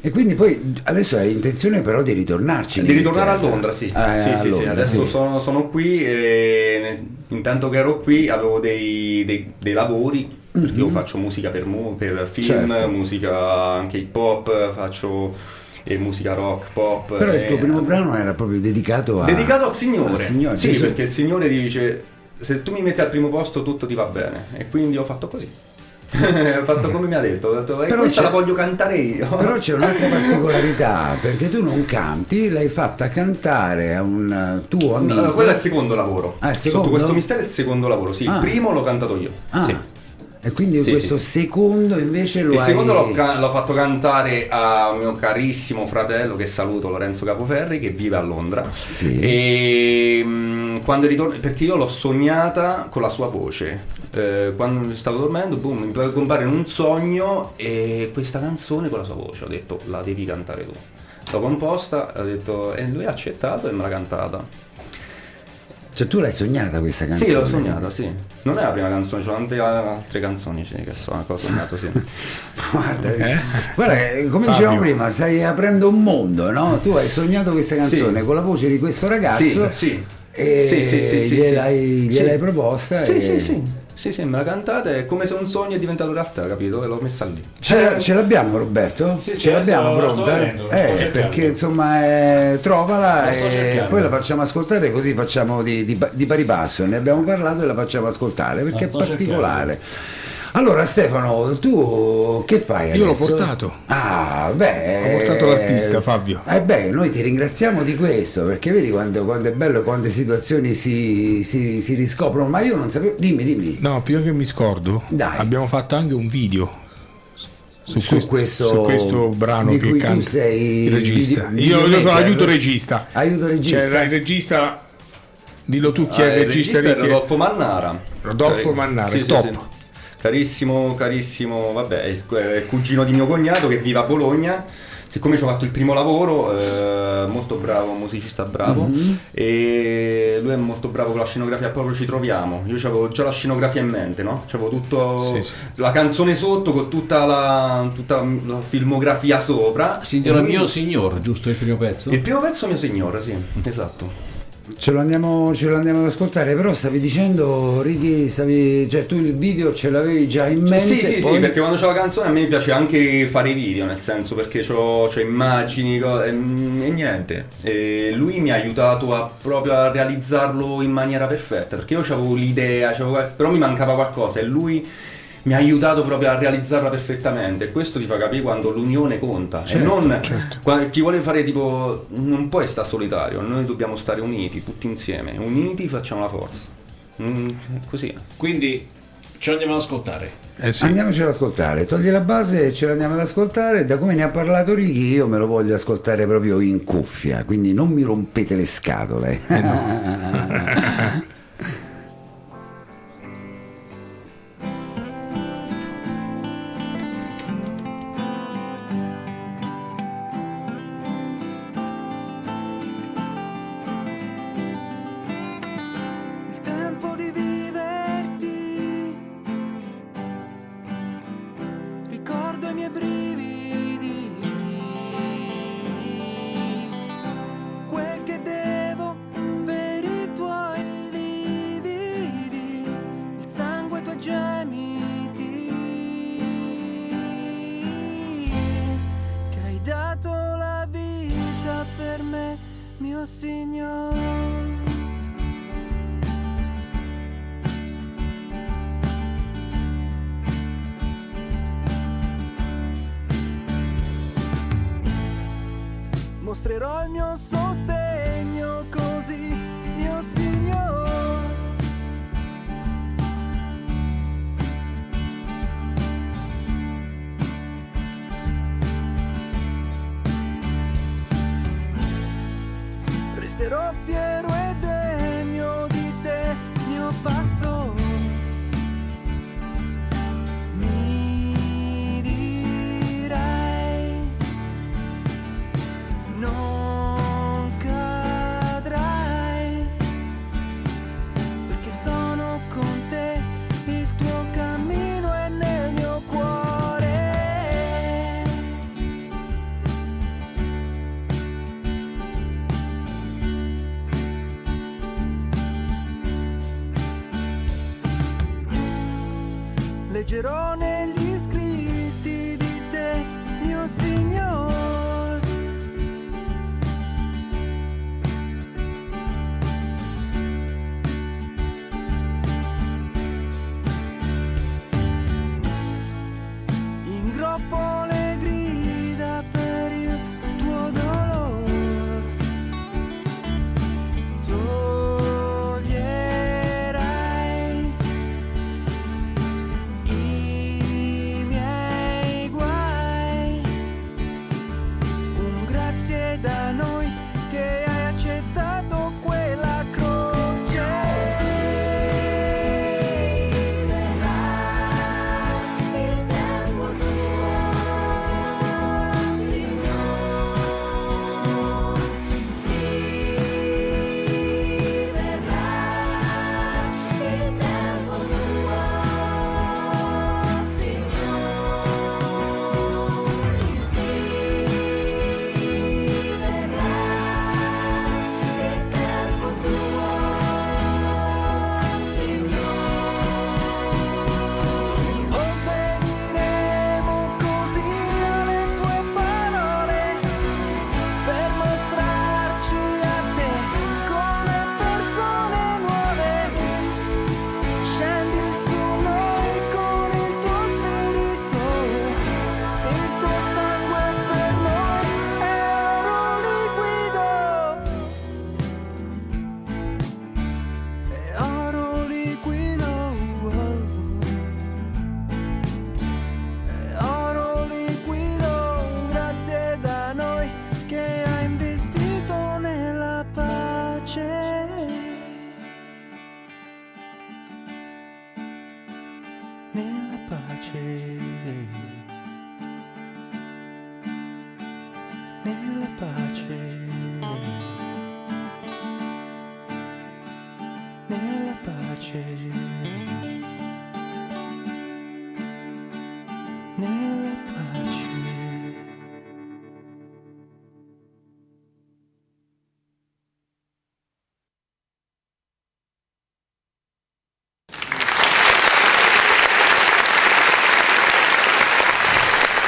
[SPEAKER 3] e quindi poi adesso hai intenzione però di ritornarci
[SPEAKER 5] Di ritornare a. Londra, sì.
[SPEAKER 3] Ah,
[SPEAKER 5] sì, sì, sì.
[SPEAKER 3] Londra,
[SPEAKER 5] Adesso
[SPEAKER 3] sì.
[SPEAKER 5] Sono, sono qui e intanto che ero qui avevo dei, dei- dei lavori, perché io faccio musica per, per film,
[SPEAKER 3] Mhm. Certo.
[SPEAKER 5] musica anche hip hop, faccio musica rock, pop.
[SPEAKER 3] Però il
[SPEAKER 5] eh,
[SPEAKER 3] tuo primo brano era proprio dedicato a...
[SPEAKER 5] Dedicato al Signore.
[SPEAKER 3] al Signore,
[SPEAKER 5] Sì,
[SPEAKER 3] Gesù.
[SPEAKER 5] perché il Signore dice se tu mi metti al primo posto tutto ti va bene. E quindi ho fatto così. Ho fatto come mi ha detto, ho detto, e
[SPEAKER 3] Però
[SPEAKER 5] questa la voglio cantare io.
[SPEAKER 3] Però c'è un'altra particolarità, perché tu non canti, l'hai fatta cantare a un tuo amico.
[SPEAKER 5] No, quello è il secondo lavoro.
[SPEAKER 3] Ah, il
[SPEAKER 5] Sotto
[SPEAKER 3] secondo?
[SPEAKER 5] questo mistero è il secondo lavoro, sì.
[SPEAKER 3] Ah.
[SPEAKER 5] Il primo l'ho cantato io.
[SPEAKER 3] Ah,
[SPEAKER 5] Sì.
[SPEAKER 3] E quindi
[SPEAKER 5] Sì,
[SPEAKER 3] questo
[SPEAKER 5] sì.
[SPEAKER 3] secondo invece lo
[SPEAKER 5] Il
[SPEAKER 3] hai...
[SPEAKER 5] secondo l'ho, ca- l'ho fatto cantare a mio carissimo fratello che saluto Lorenzo Capoferri che vive a Londra.
[SPEAKER 3] Sì.
[SPEAKER 5] E mm, quando ritorno, perché io l'ho sognata con la sua voce. Eh, quando stavo dormendo, boom, mi compare in un sogno e questa canzone con la sua voce. Ho detto la devi cantare tu. L'ho composta, ho detto, e lui ha accettato e me l'ha cantata.
[SPEAKER 3] Cioè tu l'hai sognata questa canzone?
[SPEAKER 5] Sì, l'ho sognata, sì. Non è la prima canzone, c'ho tante altre canzoni sì, che so, che ho sognato, sì.
[SPEAKER 3] Guarda,
[SPEAKER 4] Eh?
[SPEAKER 3] guarda, come
[SPEAKER 4] Fabio.
[SPEAKER 3] dicevamo prima, stai aprendo un mondo, no? Tu hai sognato questa canzone
[SPEAKER 5] Sì.
[SPEAKER 3] con la voce di questo ragazzo
[SPEAKER 5] Sì, sì.
[SPEAKER 3] E
[SPEAKER 5] Sì, sì, sì, sì,
[SPEAKER 3] gliel'hai,
[SPEAKER 5] sì.
[SPEAKER 3] gliel'hai proposta
[SPEAKER 5] Sì,
[SPEAKER 3] e...
[SPEAKER 5] sì, sì. Sì, sì, me la cantate, è come se un sogno è diventato realtà, capito? E l'ho messa lì.
[SPEAKER 3] Ce, ce l'abbiamo Roberto?
[SPEAKER 6] Sì, sì,
[SPEAKER 3] ce l'abbiamo
[SPEAKER 6] sto
[SPEAKER 3] pronta?
[SPEAKER 6] vedendo, la
[SPEAKER 3] eh,
[SPEAKER 6] sto cercando.
[SPEAKER 3] perché insomma eh, trovala
[SPEAKER 6] La sto
[SPEAKER 3] e
[SPEAKER 6] cercando.
[SPEAKER 3] poi la facciamo ascoltare così facciamo di, di, di pari passo, ne abbiamo parlato e la facciamo ascoltare perché è
[SPEAKER 6] sto
[SPEAKER 3] particolare. Allora Stefano, tu che fai
[SPEAKER 4] Io l'ho
[SPEAKER 3] adesso?
[SPEAKER 4] portato.
[SPEAKER 3] Ah, beh.
[SPEAKER 4] Ho portato l'artista, Fabio.
[SPEAKER 3] Eh beh, noi ti ringraziamo di questo, perché vedi quando, quando è bello, quante situazioni si, si, si riscoprono, ma io non sapevo. Dimmi, dimmi.
[SPEAKER 4] No, prima che mi scordo,
[SPEAKER 3] Dai.
[SPEAKER 4] abbiamo fatto anche un video su,
[SPEAKER 3] Su
[SPEAKER 4] questo,
[SPEAKER 3] questo-
[SPEAKER 4] su questo brano
[SPEAKER 3] di
[SPEAKER 4] che
[SPEAKER 3] cui tu sei
[SPEAKER 4] il regista.
[SPEAKER 3] video-
[SPEAKER 4] io, io sono aiuto regista.
[SPEAKER 3] Aiuto regista.
[SPEAKER 4] C'era il regista, dillo tu chi
[SPEAKER 5] Ah,
[SPEAKER 4] è il regista, di
[SPEAKER 5] è
[SPEAKER 4] chi è?
[SPEAKER 5] Rodolfo Mannara.
[SPEAKER 4] Rodolfo
[SPEAKER 5] Eh,
[SPEAKER 4] Mannara,
[SPEAKER 5] sì,
[SPEAKER 4] il
[SPEAKER 5] sì,
[SPEAKER 4] top.
[SPEAKER 5] sì. Carissimo, carissimo, vabbè, è il, è il cugino di mio cognato che vive a Bologna. Siccome ci ho fatto il primo lavoro, eh, molto bravo, musicista bravo,
[SPEAKER 3] Mhm.
[SPEAKER 5] e lui è molto bravo con la scenografia, proprio ci troviamo. Io avevo già la scenografia in mente, no? C'avevo tutto
[SPEAKER 4] Sì, sì.
[SPEAKER 5] la canzone sotto con tutta la, tutta la filmografia sopra.
[SPEAKER 2] Signora
[SPEAKER 5] lui-
[SPEAKER 2] mio signor, giusto il primo pezzo?
[SPEAKER 5] Il primo pezzo mio signore, sì, esatto.
[SPEAKER 3] Ce lo, andiamo, ce lo andiamo ad ascoltare, però stavi dicendo, Ricky, stavi, cioè tu il video ce l'avevi già in mente.
[SPEAKER 5] Sì, sì,
[SPEAKER 3] poi-
[SPEAKER 5] sì, perché quando c'ho la canzone a me piace anche fare i video, nel senso perché c'ho, c'ho immagini co- e, e niente. E lui mi ha aiutato a, proprio a realizzarlo in maniera perfetta, perché io avevo l'idea, c'avevo- però mi mancava qualcosa e lui mi ha aiutato proprio a realizzarla perfettamente. Questo ti fa capire quando l'unione conta.
[SPEAKER 3] Certo,
[SPEAKER 5] e non
[SPEAKER 4] certo.
[SPEAKER 5] chi vuole fare tipo. non puoi stare solitario, noi dobbiamo stare uniti, tutti insieme. Uniti facciamo la forza. Mm, così.
[SPEAKER 2] Quindi ce lo andiamo ad ascoltare.
[SPEAKER 4] Eh sì.
[SPEAKER 3] Andiamoci ad ascoltare, togli la base e ce l'andiamo ad ascoltare. Da come ne ha parlato Ricky, io me lo voglio ascoltare proprio in cuffia, quindi non mi rompete le scatole.
[SPEAKER 6] il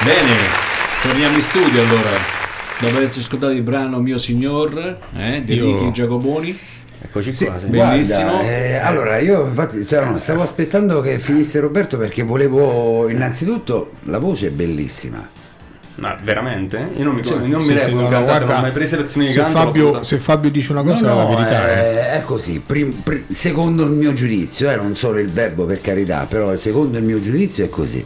[SPEAKER 2] Bene, torniamo in studio allora. Dopo averci ascoltato il brano Mio Signor eh, di
[SPEAKER 4] Io-
[SPEAKER 2] Ricky Giacoboni.
[SPEAKER 5] Eccoci
[SPEAKER 3] Sì,
[SPEAKER 5] qua. sì.
[SPEAKER 2] Bellissimo.
[SPEAKER 3] guarda, eh, allora io infatti cioè, no, stavo aspettando che finisse Roberto perché volevo innanzitutto la voce è bellissima.
[SPEAKER 5] Ma veramente? Io non mi,
[SPEAKER 4] Sì,
[SPEAKER 5] non mi
[SPEAKER 4] sì,
[SPEAKER 5] reputo
[SPEAKER 4] sì, no, no, guarda,
[SPEAKER 5] mai preso lezioni di
[SPEAKER 4] se
[SPEAKER 5] canto.
[SPEAKER 4] Fabio, se Fabio dice una
[SPEAKER 3] No,
[SPEAKER 4] cosa è
[SPEAKER 3] no,
[SPEAKER 4] la verità. eh.
[SPEAKER 3] è, è così, prim- pri- secondo il mio giudizio, eh, non solo il verbo per carità, però secondo il mio giudizio è così.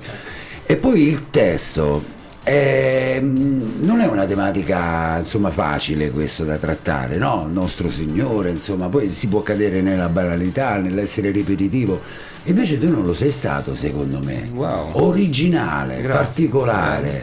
[SPEAKER 3] E poi il testo è- non è una tematica insomma facile questo da trattare, no? Nostro Signore, insomma, poi si può cadere nella banalità, nell'essere ripetitivo. Invece tu non lo sei stato, secondo me.
[SPEAKER 5] Wow.
[SPEAKER 3] Originale,
[SPEAKER 5] Grazie.
[SPEAKER 3] particolare.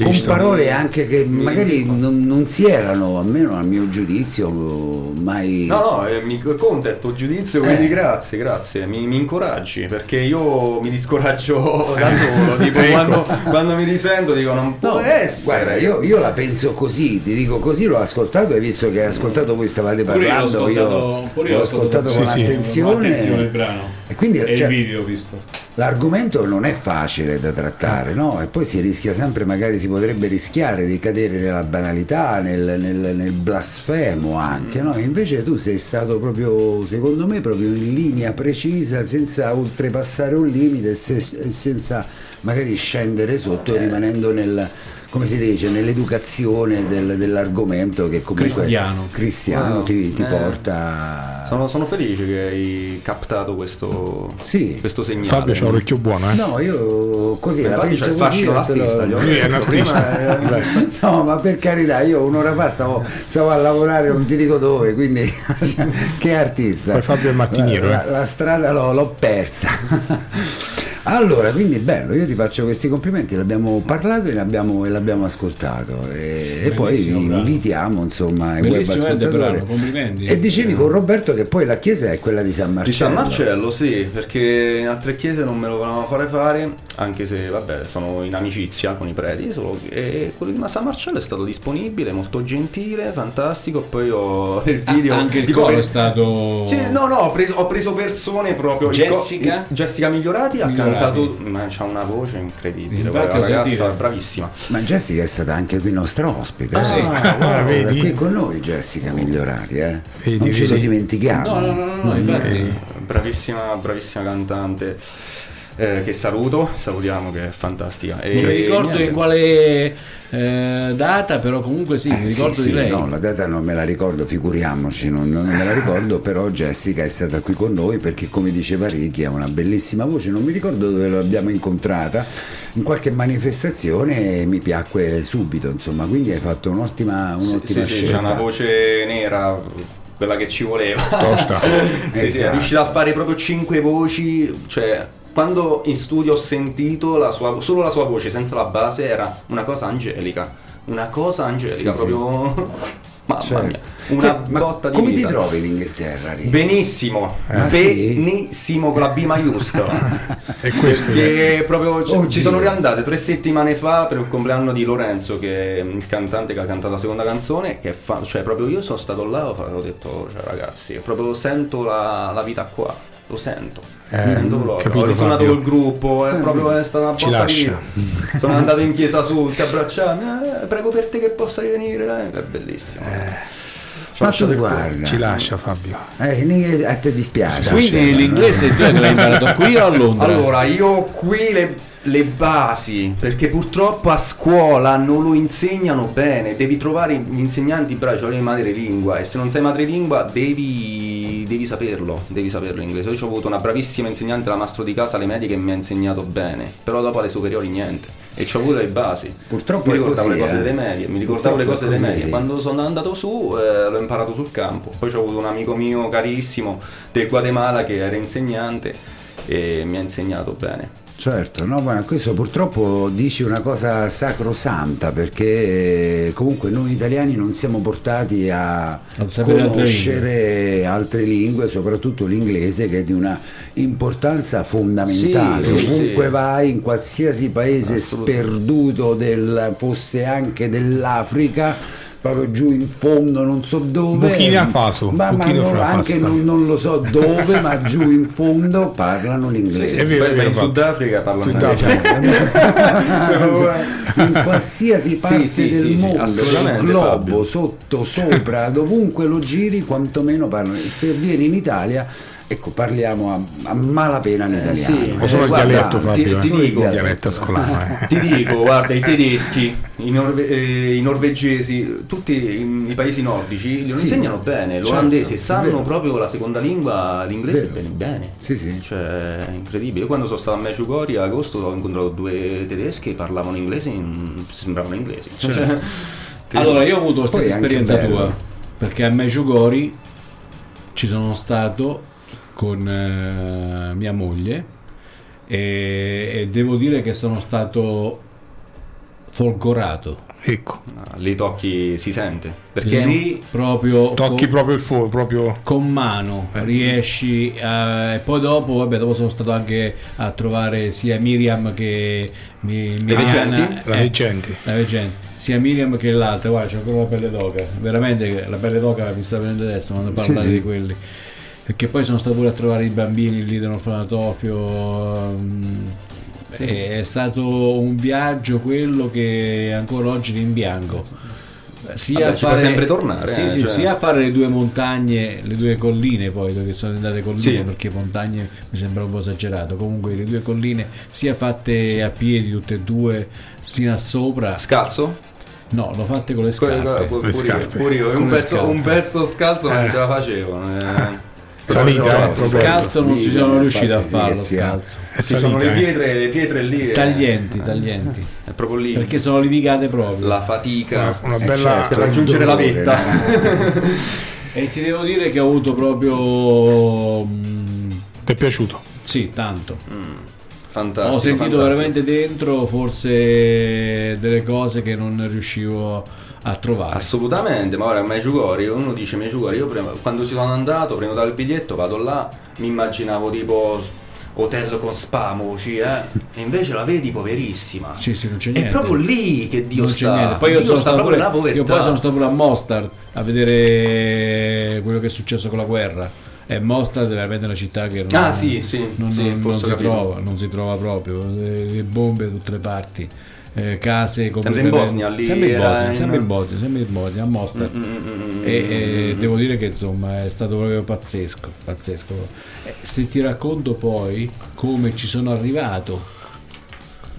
[SPEAKER 3] Con parole anche che magari non, non si erano, almeno a mio giudizio, mai.
[SPEAKER 5] No, no, eh, mi conta il tuo giudizio, quindi grazie, grazie, mi, mi incoraggi perché io mi discoraggio da solo, tipo
[SPEAKER 4] Ecco.
[SPEAKER 5] quando, quando mi risento dico non può
[SPEAKER 3] No,
[SPEAKER 5] essere.
[SPEAKER 3] guarda, io, io la penso così, ti dico così, l'ho ascoltato, hai visto che hai ascoltato, voi stavate
[SPEAKER 2] Pure io l'ho
[SPEAKER 3] parlando,
[SPEAKER 2] ascoltato, pure io
[SPEAKER 3] l'ho
[SPEAKER 2] l'ho
[SPEAKER 3] ascoltato
[SPEAKER 4] Sì,
[SPEAKER 3] con
[SPEAKER 4] sì.
[SPEAKER 3] attenzione.
[SPEAKER 2] attenzione il brano.
[SPEAKER 3] E quindi
[SPEAKER 2] E
[SPEAKER 3] cioè,
[SPEAKER 2] il video visto.
[SPEAKER 3] l'argomento non è facile da trattare, no? E poi si rischia sempre, magari si potrebbe rischiare di cadere nella banalità, nel, nel- nel blasfemo anche, no? E invece tu sei stato proprio, secondo me, proprio in linea precisa, senza oltrepassare un limite se- senza magari scendere sotto, rimanendo nel come si dice, nell'educazione del- dell'argomento che comunque
[SPEAKER 2] Cristiano.
[SPEAKER 3] cristiano
[SPEAKER 5] Wow.
[SPEAKER 3] ti, ti
[SPEAKER 5] Eh.
[SPEAKER 3] porta
[SPEAKER 5] Sono, sono felice che hai captato questo,
[SPEAKER 3] Sì.
[SPEAKER 5] questo segnale.
[SPEAKER 4] Fabio c'ha l'orecchio buono, eh.
[SPEAKER 3] No, io così la
[SPEAKER 5] Infatti
[SPEAKER 3] penso così. lo-
[SPEAKER 5] l'artista, ho
[SPEAKER 4] Lui è un artista.
[SPEAKER 5] eh,
[SPEAKER 3] No, ma per carità, io un'ora fa stavo, stavo a lavorare, non ti dico dove, quindi che artista.
[SPEAKER 4] Poi Fabio è mattiniero,
[SPEAKER 3] La,
[SPEAKER 4] eh.
[SPEAKER 3] la strada l'ho, l'ho persa. Allora, quindi bello, io ti faccio questi complimenti, l'abbiamo parlato e l'abbiamo, e l'abbiamo ascoltato e, e poi vi invitiamo insomma i web
[SPEAKER 2] Bellissimo
[SPEAKER 3] ascoltatori.
[SPEAKER 2] brano, complimenti.
[SPEAKER 3] E dicevi con Roberto che poi la chiesa è quella di San
[SPEAKER 5] Di
[SPEAKER 3] Marcello.
[SPEAKER 5] San Marcello, sì, perché in altre chiese non me lo volevano fare fare, anche se vabbè, sono in amicizia con i preti, solo che e quello di San Marcello è stato disponibile, molto gentile, fantastico, poi ho il video
[SPEAKER 2] Ah, anche il coro
[SPEAKER 5] per-
[SPEAKER 2] è stato
[SPEAKER 5] Sì, no, no, ho preso, ho preso persone proprio. il co-
[SPEAKER 2] Jessica?
[SPEAKER 5] Jessica Migliorati
[SPEAKER 2] Migliorati.
[SPEAKER 5] Cantato, ma c'ha una voce incredibile.
[SPEAKER 2] Infatti
[SPEAKER 5] quella
[SPEAKER 2] ho
[SPEAKER 5] ragazza
[SPEAKER 2] sentito.
[SPEAKER 5] bravissima.
[SPEAKER 3] Ma Jessica è stata anche qui nostra ospite.
[SPEAKER 2] Ah,
[SPEAKER 3] eh.
[SPEAKER 2] sì.
[SPEAKER 4] Ah, guarda,
[SPEAKER 3] È stata
[SPEAKER 4] vedi?
[SPEAKER 3] qui con noi Jessica Migliorati, eh.
[SPEAKER 4] Vedi,
[SPEAKER 3] non ce lo
[SPEAKER 4] vedi.
[SPEAKER 3] dimentichiamo.
[SPEAKER 2] No, no, no, no, no, infatti.
[SPEAKER 5] Bravissima, bravissima cantante. Eh, che saluto, salutiamo che è fantastica. E
[SPEAKER 2] Non mi ricordo
[SPEAKER 5] niente.
[SPEAKER 2] in quale eh, data, però comunque sì, mi
[SPEAKER 3] Eh, sì,
[SPEAKER 2] ricordo
[SPEAKER 3] sì,
[SPEAKER 2] di lei.
[SPEAKER 3] no, la data non me la ricordo, figuriamoci, non, non me la ricordo, però Jessica è stata qui con noi perché come diceva Ricky ha una bellissima voce, non mi ricordo dove l'abbiamo incontrata, in qualche manifestazione e mi piacque subito, insomma, quindi hai fatto un'ottima, un'ottima
[SPEAKER 5] Sì, sì, c'ha
[SPEAKER 3] scelta.
[SPEAKER 5] una voce nera, quella che ci voleva.
[SPEAKER 4] Tosta.
[SPEAKER 5] sì, sì, è
[SPEAKER 3] Esatto.
[SPEAKER 5] riuscita a fare proprio cinque voci, cioè quando in studio ho sentito la sua, solo la sua voce senza la base era una cosa angelica, una cosa angelica,
[SPEAKER 3] Sì, sì.
[SPEAKER 5] proprio mamma
[SPEAKER 3] Certo.
[SPEAKER 5] una
[SPEAKER 3] ma
[SPEAKER 5] botta di
[SPEAKER 3] come
[SPEAKER 5] vita.
[SPEAKER 3] ti trovi in Inghilterra, Ricky?
[SPEAKER 5] Benissimo,
[SPEAKER 3] Ah, sì?
[SPEAKER 5] benissimo con la B maiuscola.
[SPEAKER 4] E questo
[SPEAKER 5] Perché proprio ci-
[SPEAKER 3] Oddio.
[SPEAKER 5] ci sono riandate tre settimane fa per il compleanno di Lorenzo, che è il cantante che ha cantato la seconda canzone. Che fa, cioè, proprio io sono stato là e ho detto, cioè, ragazzi, proprio sento la, la vita qua. Lo sento,
[SPEAKER 4] Eh,
[SPEAKER 5] sento proprio.
[SPEAKER 4] capito,
[SPEAKER 5] ho risuonato col gruppo, è proprio è stata una
[SPEAKER 4] Ci lascia.
[SPEAKER 5] Sono andato in chiesa su, ti abbracciami, eh, prego per te che possa rivenire, eh, è bellissimo. Ho
[SPEAKER 3] Ma tu guarda,
[SPEAKER 4] ci lascia Fabio.
[SPEAKER 3] eh, a te dispiace.
[SPEAKER 2] Quindi l'inglese tu l'hai imparato qui o a Londra?
[SPEAKER 5] Allora, io qui le, le basi, perché purtroppo a scuola non lo insegnano bene, devi trovare gli insegnanti bravi, cioè le madrelingua, e se non sei madrelingua devi, devi saperlo, devi saperlo l'inglese. Io ho avuto una bravissima insegnante, la mastro di casa alle medie, che mi ha insegnato bene, però dopo alle superiori niente, e ci ho avuto le basi.
[SPEAKER 3] Purtroppo
[SPEAKER 5] mi ricordavo
[SPEAKER 3] così,
[SPEAKER 5] le cose
[SPEAKER 3] eh.
[SPEAKER 5] delle medie, mi ricordavo le
[SPEAKER 3] Purtroppo
[SPEAKER 5] cose
[SPEAKER 3] è
[SPEAKER 5] delle medie. Quando sono andato su eh, l'ho imparato sul campo, poi ho avuto un amico mio carissimo del Guatemala che era insegnante e mi ha insegnato bene.
[SPEAKER 3] Certo, no, ma questo purtroppo dici una cosa sacrosanta perché eh, comunque noi italiani non siamo portati a
[SPEAKER 2] A sapere altre
[SPEAKER 3] conoscere altre lingue, soprattutto l'inglese che è di una importanza fondamentale.
[SPEAKER 5] Sì, sì,
[SPEAKER 3] Ovunque
[SPEAKER 5] sì.
[SPEAKER 3] vai, in qualsiasi paese sperduto del, fosse anche dell'Africa, proprio giù in fondo, non so dove.
[SPEAKER 4] Burkina Faso,
[SPEAKER 3] ma, ma non- anche
[SPEAKER 4] Faso.
[SPEAKER 3] non, non lo so dove, ma giù in fondo parlano l'inglese.
[SPEAKER 4] È vero,
[SPEAKER 5] Poi
[SPEAKER 4] è
[SPEAKER 5] vai in
[SPEAKER 4] vero,
[SPEAKER 5] Sudafrica parlano
[SPEAKER 4] Sudafrica.
[SPEAKER 3] in qualsiasi parte
[SPEAKER 5] sì,
[SPEAKER 3] del
[SPEAKER 5] sì,
[SPEAKER 3] mondo, del
[SPEAKER 5] assolutamente,
[SPEAKER 3] globo,
[SPEAKER 5] Fabio.
[SPEAKER 3] sotto, sopra, dovunque lo giri, quantomeno parlano. Se vieni in Italia, ecco, parliamo a, a malapena l'italiano.
[SPEAKER 5] sì,
[SPEAKER 4] O solo il dialetto,
[SPEAKER 5] ti-
[SPEAKER 4] Fabio.
[SPEAKER 5] ti
[SPEAKER 4] eh.
[SPEAKER 5] dico-
[SPEAKER 4] il dialetto ascolano. eh.
[SPEAKER 5] Ti dico, guarda, i tedeschi, i, norve- eh, i norvegesi, tutti i, i paesi nordici li
[SPEAKER 3] Sì.
[SPEAKER 5] insegnano bene,
[SPEAKER 3] Certo,
[SPEAKER 5] l'olandese,
[SPEAKER 3] è
[SPEAKER 5] sanno
[SPEAKER 3] vero.
[SPEAKER 5] proprio la seconda lingua, l'inglese
[SPEAKER 3] Vero.
[SPEAKER 5] bene bene.
[SPEAKER 3] Sì, sì.
[SPEAKER 5] Cioè, è incredibile. Io quando sono stato a Medjugorje a agosto ho incontrato due tedesche che parlavano inglese, in- sembravano inglesi. Cioè, che-
[SPEAKER 2] Allora, io ho avuto la stessa esperienza tua, perché a Medjugorje ci sono stato con eh, mia moglie e, e devo dire che sono stato folgorato.
[SPEAKER 4] Ecco,
[SPEAKER 5] Ah, lì tocchi, si sente. Perché
[SPEAKER 2] Lì proprio
[SPEAKER 4] tocchi
[SPEAKER 2] con,
[SPEAKER 4] proprio il fuoco, proprio
[SPEAKER 2] con mano riesci a, e poi dopo, vabbè, dopo sono stato anche a trovare sia Miriam che Mi- Miriana,
[SPEAKER 5] veggenti?
[SPEAKER 4] la
[SPEAKER 2] eh,
[SPEAKER 4] veggenti.
[SPEAKER 2] la veggente. sia Miriam che l'altra, guarda, c'ho ancora la pelle d'oca. Veramente la pelle d'oca mi sta venendo adesso quando parlare
[SPEAKER 3] sì.
[SPEAKER 2] di quelli. Perché poi sono stato pure a trovare i bambini lì dell'orfanatofio. mm, e È stato un viaggio quello che ancora oggi rimbianco. Sia
[SPEAKER 5] Vabbè,
[SPEAKER 2] a fare,
[SPEAKER 5] sempre tornare,
[SPEAKER 2] sì,
[SPEAKER 5] eh,
[SPEAKER 2] sì,
[SPEAKER 5] cioè.
[SPEAKER 2] sia a fare le due montagne, le due colline poi dove sono andate colline
[SPEAKER 5] Sì.
[SPEAKER 2] perché montagne mi sembra un po' esagerato. Comunque le due colline sia fatte a piedi tutte e due, sia sopra.
[SPEAKER 5] Scalzo?
[SPEAKER 2] No, l'ho fatte con le scarpe.
[SPEAKER 5] pure
[SPEAKER 4] Le scarpe.
[SPEAKER 5] pure io.
[SPEAKER 2] Con
[SPEAKER 5] Un
[SPEAKER 2] le
[SPEAKER 5] pezzo,
[SPEAKER 2] scarpe.
[SPEAKER 5] un pezzo scalzo non
[SPEAKER 4] Eh.
[SPEAKER 5] ce la facevo. eh.
[SPEAKER 4] Salita, eh.
[SPEAKER 2] Scalzo non si
[SPEAKER 3] Sì,
[SPEAKER 2] sono riusciti a farlo. Scalzo.
[SPEAKER 4] È
[SPEAKER 5] Ci sono le
[SPEAKER 4] eh.
[SPEAKER 5] pietre, le pietre lì. eh,
[SPEAKER 2] Taglienti, taglienti.
[SPEAKER 5] È proprio lì.
[SPEAKER 2] Perché sono litigate proprio.
[SPEAKER 5] la fatica.
[SPEAKER 4] Una, una
[SPEAKER 3] Eh,
[SPEAKER 4] bella
[SPEAKER 3] certo,
[SPEAKER 5] per raggiungere la vetta.
[SPEAKER 2] E ti devo dire che ho avuto proprio. mm,
[SPEAKER 4] ti è piaciuto.
[SPEAKER 2] sì, tanto.
[SPEAKER 5] Fantastico.
[SPEAKER 2] ho sentito
[SPEAKER 5] fantastico.
[SPEAKER 2] veramente dentro forse delle cose che non riuscivo a trovare.
[SPEAKER 5] Assolutamente, ma ora Medjugorje, uno dice Medjugorje, io prima, quando ci sono andato, prenotato il biglietto, vado là, mi immaginavo tipo hotel con spa, moci, eh? e invece la vedi poverissima.
[SPEAKER 2] Sì, sì, non c'è
[SPEAKER 5] È
[SPEAKER 2] niente.
[SPEAKER 5] proprio lì che Dio
[SPEAKER 2] non
[SPEAKER 5] sta.
[SPEAKER 2] niente. Poi io
[SPEAKER 5] Dio
[SPEAKER 2] sono
[SPEAKER 5] sta
[SPEAKER 2] stato pure,
[SPEAKER 5] nella povertà.
[SPEAKER 2] io poi sono stato pure a Mostar a vedere quello che è successo con la guerra. E Mostar è veramente una città che non,
[SPEAKER 5] Ah, sì, sì,
[SPEAKER 2] non,
[SPEAKER 5] sì,
[SPEAKER 2] non- non si trova, non si trova proprio. Eh, Le bombe da tutte le parti. Eh, case
[SPEAKER 5] Sempre in Bosnia, lì
[SPEAKER 2] sempre in Bosnia,
[SPEAKER 5] in-
[SPEAKER 2] sempre in Bosnia, sempre in Bosnia, a Mostar.
[SPEAKER 5] Mm, mm, mm,
[SPEAKER 2] E, e
[SPEAKER 5] mm,
[SPEAKER 2] devo dire che insomma è stato proprio pazzesco, pazzesco. Eh, Se ti racconto poi come ci sono arrivato,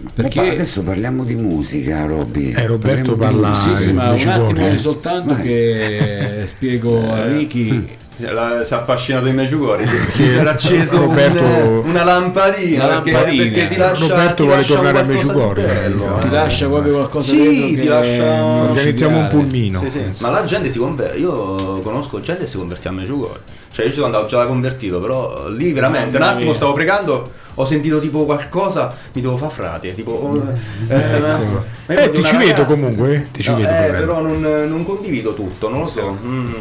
[SPEAKER 3] Ma
[SPEAKER 2] perché
[SPEAKER 3] adesso parliamo di musica, Robby.
[SPEAKER 4] Eh, Roberto
[SPEAKER 3] Parliamo
[SPEAKER 4] parla-
[SPEAKER 2] sì, sì, ma un attimo
[SPEAKER 4] eh.
[SPEAKER 2] soltanto
[SPEAKER 3] Vai.
[SPEAKER 2] che spiego a Ricky
[SPEAKER 5] La- si è affascinato in Medjugorje si era acceso
[SPEAKER 4] Roberto-
[SPEAKER 5] un- una lampadina,
[SPEAKER 2] Una
[SPEAKER 5] perché,
[SPEAKER 2] lampadina.
[SPEAKER 5] perché ti lascia,
[SPEAKER 4] Roberto
[SPEAKER 5] ti
[SPEAKER 4] vuole tornare a Medjugorje.
[SPEAKER 5] bello,
[SPEAKER 2] ti
[SPEAKER 5] eh.
[SPEAKER 2] lascia proprio qualcosa
[SPEAKER 5] Sì, ti
[SPEAKER 2] che
[SPEAKER 5] lascia-
[SPEAKER 2] è
[SPEAKER 4] Organizziamo un pulmino.
[SPEAKER 5] Sì, sì. Ma la gente si converte. Io conosco gente che si convertì a Medjugorje. Cioè, io ci sono andato già da convertito, però lì veramente un attimo stavo pregando. Ho sentito tipo qualcosa, mi devo far frate. Tipo, oh, eh, ma- ma io
[SPEAKER 4] Eh,
[SPEAKER 5] vedo
[SPEAKER 4] ti ci vedo comunque, eh, ti ci
[SPEAKER 5] No,
[SPEAKER 4] vedo,
[SPEAKER 5] eh, però non, non condivido tutto, non lo so. Mm.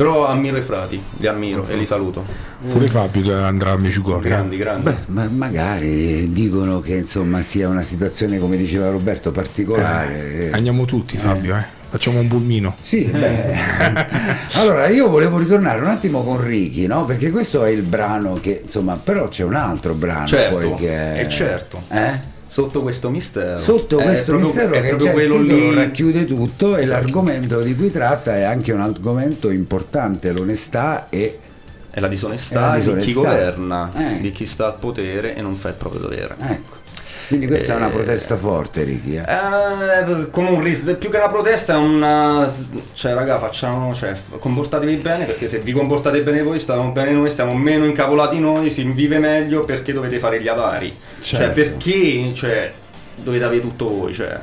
[SPEAKER 5] Però ammiro i frati, li ammiro e li saluto.
[SPEAKER 4] Pure Fabio andrà a Medjugorje.
[SPEAKER 5] Grandi, grandi.
[SPEAKER 3] Beh, ma magari dicono che insomma sia una situazione, come diceva Roberto, particolare. eh.
[SPEAKER 4] Andiamo tutti, Fabio, eh. Facciamo un pulmino.
[SPEAKER 3] Sì, beh. allora io volevo ritornare un attimo con Ricky, no? Perché questo è il brano che, insomma, però c'è un altro brano
[SPEAKER 5] Certo,
[SPEAKER 3] poi che è...
[SPEAKER 5] e certo.
[SPEAKER 3] Eh?
[SPEAKER 5] Sotto questo mistero.
[SPEAKER 3] Sotto
[SPEAKER 5] È
[SPEAKER 3] questo
[SPEAKER 5] proprio-
[SPEAKER 3] mistero
[SPEAKER 5] è
[SPEAKER 3] che già il
[SPEAKER 5] quello
[SPEAKER 3] titolo
[SPEAKER 5] lì.
[SPEAKER 3] racchiude tutto e
[SPEAKER 5] Esatto.
[SPEAKER 3] l'argomento di cui tratta è anche un argomento importante, l'onestà e
[SPEAKER 5] È la
[SPEAKER 3] È
[SPEAKER 5] disonestà,
[SPEAKER 3] la
[SPEAKER 5] di chi
[SPEAKER 3] disonestà.
[SPEAKER 5] governa,
[SPEAKER 3] Eh.
[SPEAKER 5] di chi sta al potere e non fa il proprio dovere.
[SPEAKER 3] ecco. Quindi questa è una
[SPEAKER 5] Eh,
[SPEAKER 3] protesta forte, Ricky. eh.
[SPEAKER 5] Eh, come un risveglio, più che una protesta è una... Cioè raga facciamo, cioè comportatevi bene perché se vi comportate bene voi stiamo bene noi, stiamo meno incavolati noi, si vive meglio perché dovete fare gli avari. Cioè
[SPEAKER 3] Certo.
[SPEAKER 5] perché cioè, dovete avere tutto voi, cioè...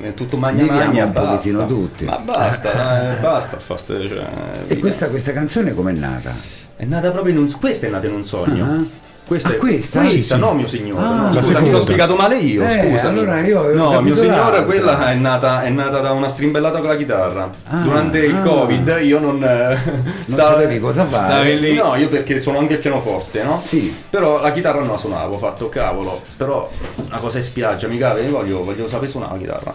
[SPEAKER 5] È tutto magna
[SPEAKER 3] Viviamo
[SPEAKER 5] magna,
[SPEAKER 3] un
[SPEAKER 5] basta.
[SPEAKER 3] pochettino tutti.
[SPEAKER 5] Ma basta, eh, basta. fast- cioè,
[SPEAKER 3] E questa, questa canzone com'è nata?
[SPEAKER 5] È nata proprio in un... Questa è nata in un sogno.
[SPEAKER 3] Ah.
[SPEAKER 5] Questa,
[SPEAKER 3] Ah,
[SPEAKER 5] è
[SPEAKER 3] questa?
[SPEAKER 5] questa,
[SPEAKER 3] Sì, sì.
[SPEAKER 5] no mio signore.
[SPEAKER 3] Ah,
[SPEAKER 5] no, scusa, mi sono spiegato male io.
[SPEAKER 3] Eh,
[SPEAKER 5] scusa.
[SPEAKER 3] allora io
[SPEAKER 5] No, mio signore,
[SPEAKER 3] l'altra.
[SPEAKER 5] quella è nata, è nata da una strimbellata con la chitarra.
[SPEAKER 3] Ah,
[SPEAKER 5] Durante il
[SPEAKER 3] ah.
[SPEAKER 5] Covid io non. eh,
[SPEAKER 3] Non sapevi cosa fare.
[SPEAKER 2] stavi lì.
[SPEAKER 5] No, io perché suono anche il pianoforte, no?
[SPEAKER 3] Sì.
[SPEAKER 5] Però la chitarra non la suonavo, ho fatto cavolo. Però una cosa in spiaggia, mi cade, io voglio, voglio sapere suonare la chitarra.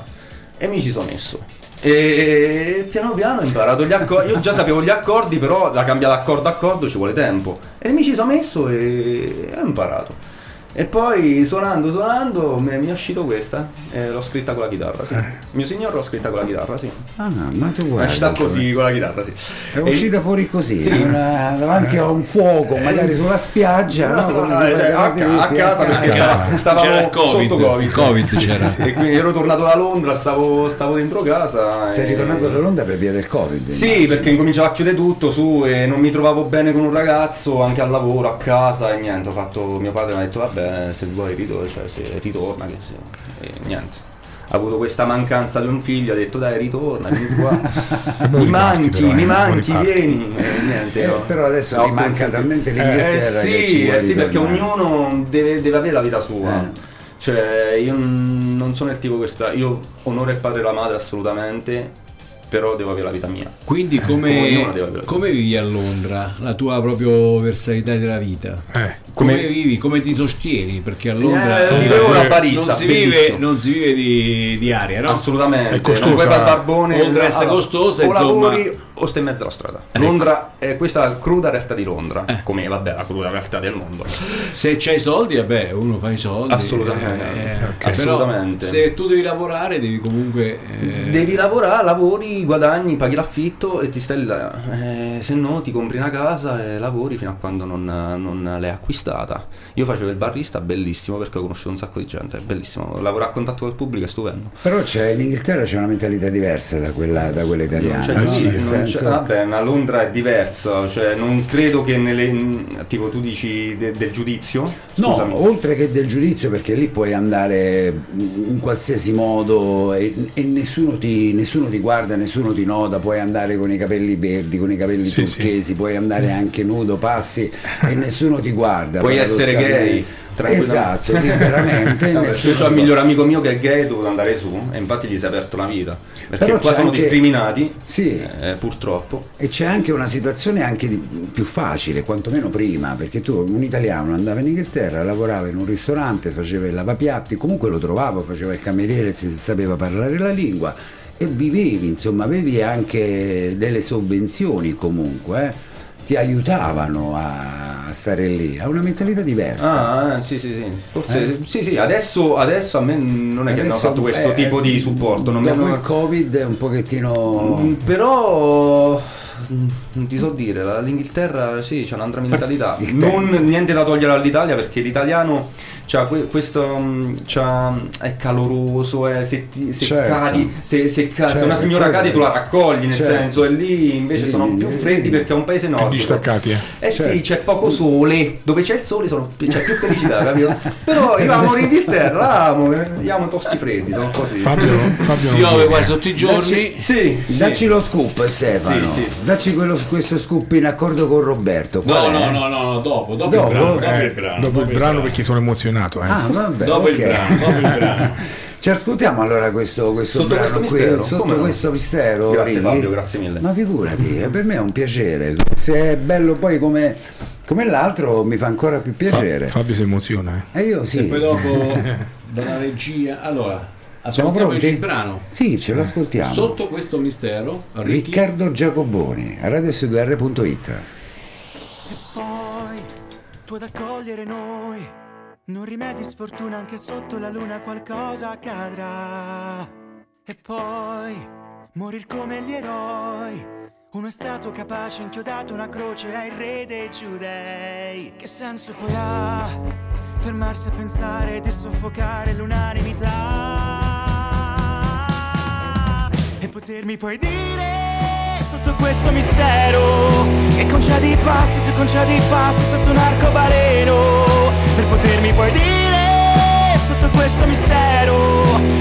[SPEAKER 5] E mi ci sono messo. E piano piano ho imparato gli accordi. Io già sapevo gli accordi, però da cambiare accordo a accordo ci vuole tempo. E mi ci sono messo e ho imparato. E poi suonando, suonando, mi mi è uscito questa. E l'ho scritta con la chitarra, sì. Mio signore l'ho scritta con la chitarra, sì.
[SPEAKER 3] Ah, ma tu
[SPEAKER 5] È
[SPEAKER 3] guarda.
[SPEAKER 5] uscita così con la chitarra, sì.
[SPEAKER 3] È
[SPEAKER 5] E-
[SPEAKER 3] uscita fuori così,
[SPEAKER 5] Sì.
[SPEAKER 3] una- davanti a un fuoco, magari sulla spiaggia, no?
[SPEAKER 5] No, no, no, cioè, a, a casa perché stava- stavamo
[SPEAKER 2] C'era il Covid.
[SPEAKER 5] sotto Covid.
[SPEAKER 2] Il Covid c'era.
[SPEAKER 5] e quindi ero tornato da Londra, stavo, stavo dentro casa.
[SPEAKER 3] Sei
[SPEAKER 5] e-
[SPEAKER 3] ritornato da Londra per via del Covid?
[SPEAKER 5] Sì,
[SPEAKER 3] immagino.
[SPEAKER 5] perché incominciava a chiudere tutto su e non mi trovavo bene con un ragazzo, anche al lavoro, a casa e niente, ho fatto, mio padre mi ha detto vabbè se vuoi ritorna, cioè se ritorna che se- e niente. Ha avuto questa mancanza di un figlio, ha detto dai ritorna, vieni qua. mi manchi,
[SPEAKER 4] però, eh,
[SPEAKER 5] mi
[SPEAKER 4] mo
[SPEAKER 5] manchi, vieni. Niente,
[SPEAKER 3] Eh, però adesso ti manca talmente
[SPEAKER 5] Eh,
[SPEAKER 3] l'Inghilterra ci
[SPEAKER 5] sì, eh sì, perché ognuno deve, deve avere la vita sua.
[SPEAKER 3] Eh.
[SPEAKER 5] Cioè, io non sono il tipo che sta. Io onoro il padre e la madre assolutamente, però devo avere la vita mia.
[SPEAKER 2] Quindi
[SPEAKER 5] Come
[SPEAKER 2] come vivi a Londra? La tua proprio versalità della vita?
[SPEAKER 4] Eh,
[SPEAKER 2] Come,
[SPEAKER 5] Come-
[SPEAKER 2] vivi? Come ti sostieni? Perché a Londra
[SPEAKER 5] Eh, vivevo da barista,
[SPEAKER 2] non si vive, non si vive di, di aria, no?
[SPEAKER 5] Assolutamente.
[SPEAKER 4] È costosa.
[SPEAKER 5] Non puoi fare barbone.
[SPEAKER 2] Oltre a essere costosa,
[SPEAKER 5] o
[SPEAKER 2] insomma.
[SPEAKER 5] lavori o stai in mezzo alla strada. Londra, eh, questa è la cruda realtà di Londra. Come, vabbè, la cruda realtà del mondo.
[SPEAKER 2] Se c'hai i soldi, vabbè, uno fa i soldi.
[SPEAKER 5] Assolutamente.
[SPEAKER 2] eh,
[SPEAKER 4] Ok.
[SPEAKER 2] però
[SPEAKER 5] Assolutamente.
[SPEAKER 2] se tu devi lavorare, devi comunque. eh,
[SPEAKER 5] Devi lavorare, lavori, guadagni, paghi l'affitto e ti stai là. Eh, se no ti compri una casa e lavori fino a quando non, non l'hai acquistata. Io facevo il barista, bellissimo perché ho conosciuto un sacco di gente, è bellissimo. Lavorare a contatto col pubblico è stupendo.
[SPEAKER 3] Però c'è, in Inghilterra c'è una mentalità diversa da quella, da quella italiana.
[SPEAKER 5] Cioè,
[SPEAKER 3] no?
[SPEAKER 5] sì, non
[SPEAKER 3] senso-
[SPEAKER 5] c'è- vabbè, ma Londra è diversa, cioè non credo che nelle. tipo tu dici de- del giudizio.
[SPEAKER 3] No,
[SPEAKER 5] Scusami.
[SPEAKER 3] oltre che del giudizio, perché lì puoi andare in qualsiasi modo e, e nessuno, ti, nessuno ti guarda, nessuno ti nota, puoi andare con i capelli verdi, con i capelli
[SPEAKER 4] Sì,
[SPEAKER 3] turchesi, puoi andare anche nudo, passi e nessuno ti guarda.
[SPEAKER 5] Puoi essere gay.
[SPEAKER 3] Esatto, liberamente. Nessuno
[SPEAKER 5] io ho il miglior amico mio che è gay, dovuto andare su e infatti gli si è aperto la vita. Perché
[SPEAKER 3] Però
[SPEAKER 5] qua sono
[SPEAKER 3] anche-
[SPEAKER 5] discriminati,
[SPEAKER 3] Sì.
[SPEAKER 5] eh, purtroppo.
[SPEAKER 3] E c'è anche una situazione anche di- più facile, quantomeno prima, perché tu, un italiano, andava in Inghilterra, lavorava in un ristorante, faceva il lavapiatti, comunque lo trovava, faceva il cameriere, si sapeva parlare la lingua e vivevi, insomma, avevi anche delle sovvenzioni comunque, eh, ti aiutavano a stare lì, ha una mentalità diversa.
[SPEAKER 5] Ah, eh, sì, sì, sì. Forse sì, sì, adesso, adesso a me non è che hanno
[SPEAKER 3] Adesso,
[SPEAKER 5] fatto questo
[SPEAKER 3] eh,
[SPEAKER 5] tipo di supporto. Non mi
[SPEAKER 3] dopo
[SPEAKER 5] hanno-
[SPEAKER 3] il Covid è un pochettino...
[SPEAKER 5] Mm, Però non ti so dire, la- l'Inghilterra sì, c'è un'altra mentalità. Non niente da togliere all'Italia perché l'italiano c'ha que- questo c'ha- è caloroso, è, se, ti- se
[SPEAKER 3] Certo.
[SPEAKER 5] cadi, se, se ca- se
[SPEAKER 3] Certo,
[SPEAKER 5] una signora
[SPEAKER 3] quello-
[SPEAKER 5] cade tu la raccogli, nel
[SPEAKER 3] Certo.
[SPEAKER 5] senso, e lì invece
[SPEAKER 3] Lì-
[SPEAKER 5] sono più freddi perché è un paese
[SPEAKER 4] più
[SPEAKER 5] nordico.
[SPEAKER 4] distaccati, eh.
[SPEAKER 5] Eh sì,
[SPEAKER 3] Certo.
[SPEAKER 5] c'è poco sole, dove c'è il sole sono- c'è più felicità, capito? Però io amo l'Inghilterra, amo, amo i posti freddi, sono così.
[SPEAKER 4] Fabio, Fabio
[SPEAKER 2] Piove quasi tutti i giorni.
[SPEAKER 5] Sì, sì.
[SPEAKER 3] Dacci lo scoop Stefano,
[SPEAKER 5] Sì, sì.
[SPEAKER 3] dacci quello- questo scoop in accordo con Roberto.
[SPEAKER 2] No,
[SPEAKER 3] Qual
[SPEAKER 2] no,
[SPEAKER 3] è?
[SPEAKER 2] no, no, no, dopo, dopo,
[SPEAKER 3] Dopo?
[SPEAKER 2] il brano. Dopo
[SPEAKER 4] Eh,
[SPEAKER 2] il brano.
[SPEAKER 4] dopo il brano perché sono emozionato. Eh.
[SPEAKER 3] Ah, vabbè,
[SPEAKER 2] Dopo il
[SPEAKER 3] ok.
[SPEAKER 2] brano, dopo il brano.
[SPEAKER 3] Ci ascoltiamo allora questo, questo
[SPEAKER 5] Sotto
[SPEAKER 3] brano
[SPEAKER 5] questo
[SPEAKER 3] qui,
[SPEAKER 5] mistero?
[SPEAKER 3] sotto
[SPEAKER 5] no?
[SPEAKER 3] questo mistero.
[SPEAKER 5] Grazie? Fabio, grazie mille.
[SPEAKER 3] Ma figurati, eh, per me è un piacere. Se è bello poi come, come l'altro mi fa ancora più piacere.
[SPEAKER 4] Fabio si emoziona. Eh.
[SPEAKER 3] E io
[SPEAKER 2] E
[SPEAKER 3] sì.
[SPEAKER 2] poi dopo dalla regia. Allora,
[SPEAKER 3] Siamo
[SPEAKER 2] ascoltiamoci
[SPEAKER 3] pronti?
[SPEAKER 2] il brano.
[SPEAKER 3] Sì, ce l'ascoltiamo.
[SPEAKER 2] Sotto questo mistero, Ricky,
[SPEAKER 3] Riccardo Giacoboni, a radios2r.it.
[SPEAKER 6] poi tu ad accogliere noi. Non rimedi sfortuna anche sotto la luna qualcosa accadrà. E poi morir come gli eroi. Uno è stato capace, inchiodato una croce ai re dei giudei. Che senso poi ha fermarsi a pensare di soffocare l'unanimità? Potermi poi dire sotto questo mistero. Che concedi i passi, tu concedi i passi sotto un arcobaleno. Per potermi poi dire sotto questo mistero.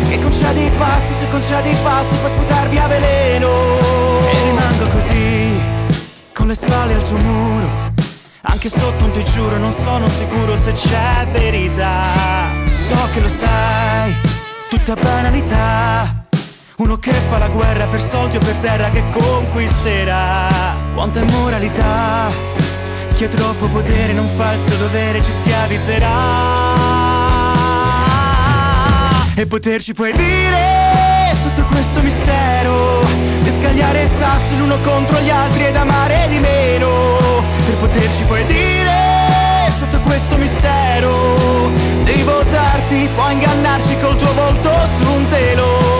[SPEAKER 6] Che concedi i passi, tu concedi i passi per sputar via veleno. E rimango così con le spalle al tuo muro. Anche sotto un ti giuro non sono sicuro se c'è verità. So che lo sai, tutta banalità Uno che fa la guerra per soldi o per terra che conquisterà. Quanta immoralità. Chi ha troppo potere non fa il suo dovere ci schiavizzerà. E poterci puoi dire sotto questo mistero di scagliare sassi l'uno contro gli altri ed amare di meno. Per poterci poi dire sotto questo mistero di votarti puoi ingannarci col tuo volto su un telo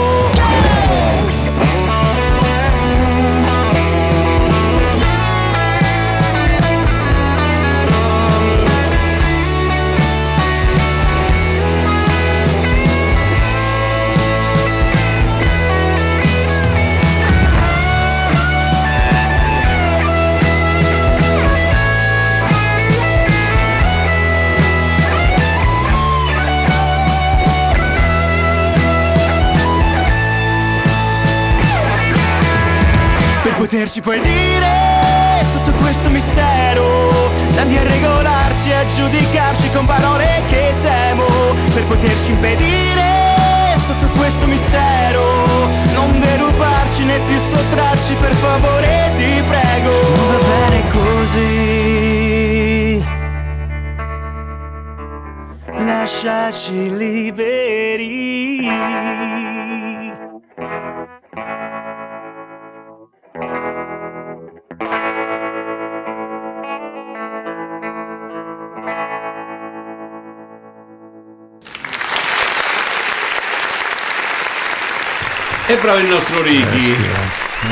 [SPEAKER 6] poterci poi dire sotto questo mistero. Tandi a regolarci a giudicarci con parole che temo. Per poterci impedire sotto questo mistero. Non derubarci né più sottrarci per favore ti prego. Va bene così. Lasciaci liberi
[SPEAKER 2] E bravo il nostro Ricky.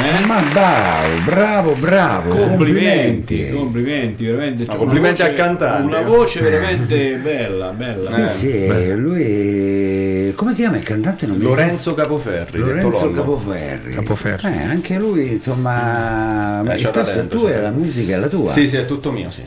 [SPEAKER 2] Eh?
[SPEAKER 3] Ma bravo, bravo, bravo.
[SPEAKER 2] Complimenti, complimenti, veramente. c'ha
[SPEAKER 5] complimenti
[SPEAKER 2] una
[SPEAKER 5] al
[SPEAKER 2] voce-
[SPEAKER 5] cantante.
[SPEAKER 2] Una voce veramente bella, bella.
[SPEAKER 3] Sì,
[SPEAKER 2] Eh.
[SPEAKER 3] sì, lui... Come si chiama il cantante? Non mi ricordo.
[SPEAKER 5] Lorenzo Capoferri
[SPEAKER 3] Lorenzo. Capoferri.
[SPEAKER 4] Capoferri.
[SPEAKER 3] Eh, anche lui, insomma... Ma
[SPEAKER 5] Eh,
[SPEAKER 3] il testo è tuo e la musica è la tua.
[SPEAKER 5] Sì, sì, è tutto mio, sì.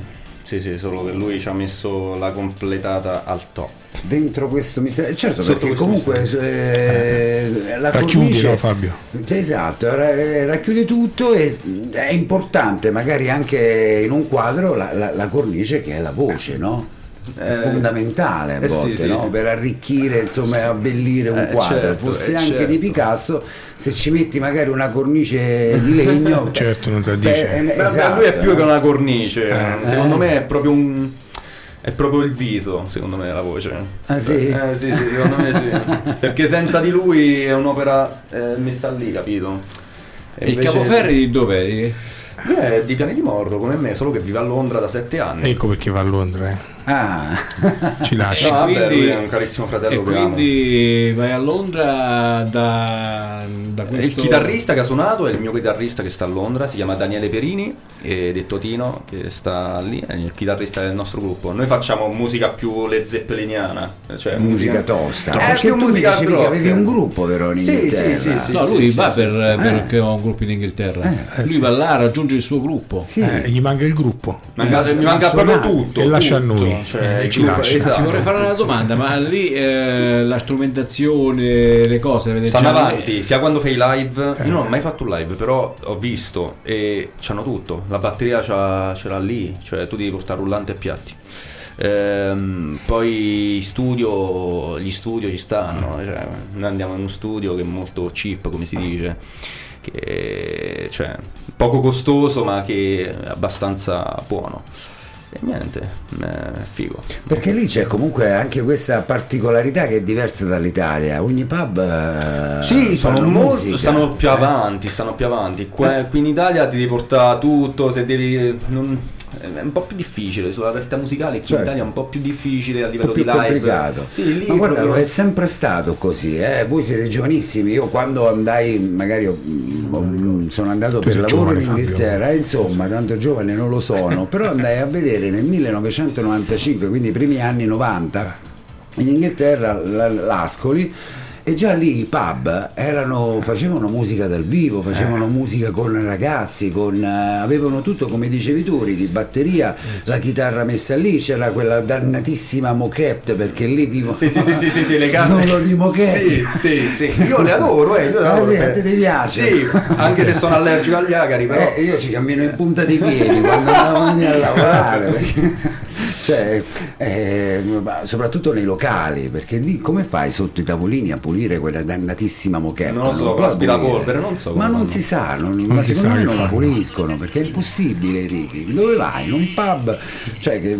[SPEAKER 5] Sì, sì, solo che lui ci ha messo la completata al top.
[SPEAKER 3] Dentro questo mistero. Certo,
[SPEAKER 5] Sotto
[SPEAKER 3] perché comunque eh, la
[SPEAKER 4] Racchiudi,
[SPEAKER 3] cornice...
[SPEAKER 4] no, Fabio?
[SPEAKER 3] Esatto, eh, racchiude tutto e è importante magari anche in un quadro la, la- la cornice che è la voce, no? È
[SPEAKER 5] Eh,
[SPEAKER 3] fondamentale a
[SPEAKER 5] eh sì,
[SPEAKER 3] volte,
[SPEAKER 5] sì.
[SPEAKER 3] no? per arricchire, insomma, e abbellire un
[SPEAKER 5] Eh,
[SPEAKER 3] quadro.
[SPEAKER 5] certo,
[SPEAKER 3] Fosse
[SPEAKER 5] eh,
[SPEAKER 3] anche
[SPEAKER 5] certo.
[SPEAKER 3] di Picasso, se ci metti magari una cornice di legno,
[SPEAKER 4] Certo, non si
[SPEAKER 3] beh,
[SPEAKER 4] addice.
[SPEAKER 3] eh,
[SPEAKER 5] Beh,
[SPEAKER 3] esatto,
[SPEAKER 5] lui è più
[SPEAKER 3] no?
[SPEAKER 5] che una cornice.
[SPEAKER 3] Eh.
[SPEAKER 5] Secondo me è proprio un. È proprio il viso, secondo me, la voce.
[SPEAKER 3] Ah, sì?
[SPEAKER 5] Eh, sì, sì, secondo me sì. Perché senza di lui è un'opera eh, messa lì, capito? E
[SPEAKER 2] il
[SPEAKER 5] invece-
[SPEAKER 2] Capoferri di dov'è?
[SPEAKER 5] Lui è di Piani di Morro, come me, solo che vive a Londra da sette anni.
[SPEAKER 4] Ecco perché va a Londra, eh.
[SPEAKER 3] Ah,
[SPEAKER 4] Ci lascia.
[SPEAKER 5] No, vabbè,
[SPEAKER 2] quindi-
[SPEAKER 5] lui è un carissimo fratello
[SPEAKER 2] E quindi vai a Londra da, da
[SPEAKER 5] Il
[SPEAKER 2] questo...
[SPEAKER 5] chitarrista che ha suonato è il mio chitarrista che sta a Londra, si chiama Daniele Perini, e detto Tino, che sta lì, è il chitarrista del nostro gruppo. Noi facciamo musica più le zeppeliniana, cioè
[SPEAKER 3] musica tosta.
[SPEAKER 5] Eh,
[SPEAKER 3] Perché
[SPEAKER 5] più
[SPEAKER 3] tu mi
[SPEAKER 5] musica
[SPEAKER 3] dicevi che avevi un gruppo però in
[SPEAKER 5] Sì,
[SPEAKER 3] Inghilterra.
[SPEAKER 5] sì, sì, sì.
[SPEAKER 2] No, lui va
[SPEAKER 5] sì,
[SPEAKER 2] per, perché ho un gruppo in Inghilterra.
[SPEAKER 3] Eh,
[SPEAKER 2] lui
[SPEAKER 4] sì,
[SPEAKER 2] va là, raggiunge il suo gruppo.
[SPEAKER 3] Sì.
[SPEAKER 4] Eh, gli manca il gruppo.
[SPEAKER 5] Manca-
[SPEAKER 3] Eh,
[SPEAKER 5] mi manca
[SPEAKER 3] ma
[SPEAKER 5] proprio tutto.
[SPEAKER 4] E lascia a noi.
[SPEAKER 5] Cioè,
[SPEAKER 4] Eh,
[SPEAKER 5] il
[SPEAKER 4] ci lascia.
[SPEAKER 2] Ti
[SPEAKER 5] esatto.
[SPEAKER 2] vorrei fare una domanda, ma lì eh, la strumentazione, le cose, le
[SPEAKER 5] Stanno
[SPEAKER 2] già-
[SPEAKER 5] avanti, sia quando fai i live. Io non ho mai fatto un live, però ho visto e c'hanno tutto. La batteria c'ha- ce l'ha lì, cioè tu devi portare rullante e piatti. Ehm, poi studio, gli studio ci stanno. Cioè, noi andiamo in uno studio che è molto cheap, come si dice. Che, cioè, poco costoso, ma che è abbastanza buono. E niente, è figo.
[SPEAKER 3] Perché lì c'è comunque anche questa particolarità che è diversa dall'Italia. Ogni pub eh,
[SPEAKER 5] Sì, sono molto, stanno più
[SPEAKER 3] Eh.
[SPEAKER 5] avanti, stanno più avanti. Qua- Qui in Italia ti devi portare tutto, se devi... non- è un po' più difficile, sulla realtà musicale qui
[SPEAKER 3] Certo.
[SPEAKER 5] in Italia è un po' più difficile a
[SPEAKER 3] un
[SPEAKER 5] livello
[SPEAKER 3] po' più
[SPEAKER 5] di live.
[SPEAKER 3] complicato.
[SPEAKER 5] Sì, lì
[SPEAKER 3] Ma guarda,
[SPEAKER 5] proprio-
[SPEAKER 3] è sempre stato così. eh. Voi siete giovanissimi. Io quando andai, magari ho- ho- sono andato per
[SPEAKER 4] sei
[SPEAKER 3] lavoro
[SPEAKER 4] giovane,
[SPEAKER 3] in. Inghilterra, eh, insomma, tanto giovane non lo sono, però andai a vedere nel 1995, quindi i primi anni 90, in Inghilterra la- l'Ascoli. E già lì i pub erano, facevano musica dal vivo, facevano musica con ragazzi, con, eh, avevano tutto come dicevi tu, Ricky, batteria, la chitarra messa lì, c'era quella dannatissima moquette perché lì vivo
[SPEAKER 5] Sì, sì, sì, sì, sì, sì, le canne.
[SPEAKER 3] solo di moquette.
[SPEAKER 5] Sì, sì, sì. Io le adoro, eh, io le
[SPEAKER 3] Ah,
[SPEAKER 5] adoro.
[SPEAKER 3] sì,
[SPEAKER 5] eh.
[SPEAKER 3] te piace?
[SPEAKER 5] Sì, anche se sono allergico agli agari, però...
[SPEAKER 3] Eh, io ci cammino in punta di piedi quando andavo a lavorare, perché- cioè, eh, ma soprattutto nei locali, perché lì come fai sotto i tavolini a pulire quella dannatissima moquette?
[SPEAKER 5] Non lo so, l'aspirapolvere, non so
[SPEAKER 3] Ma non
[SPEAKER 5] fanno.
[SPEAKER 3] si sa, non- ma
[SPEAKER 4] si
[SPEAKER 3] secondo
[SPEAKER 4] sa
[SPEAKER 3] me non la
[SPEAKER 4] fanno.
[SPEAKER 3] puliscono, perché è impossibile, Ricky. Dove vai? In un pub, cioè che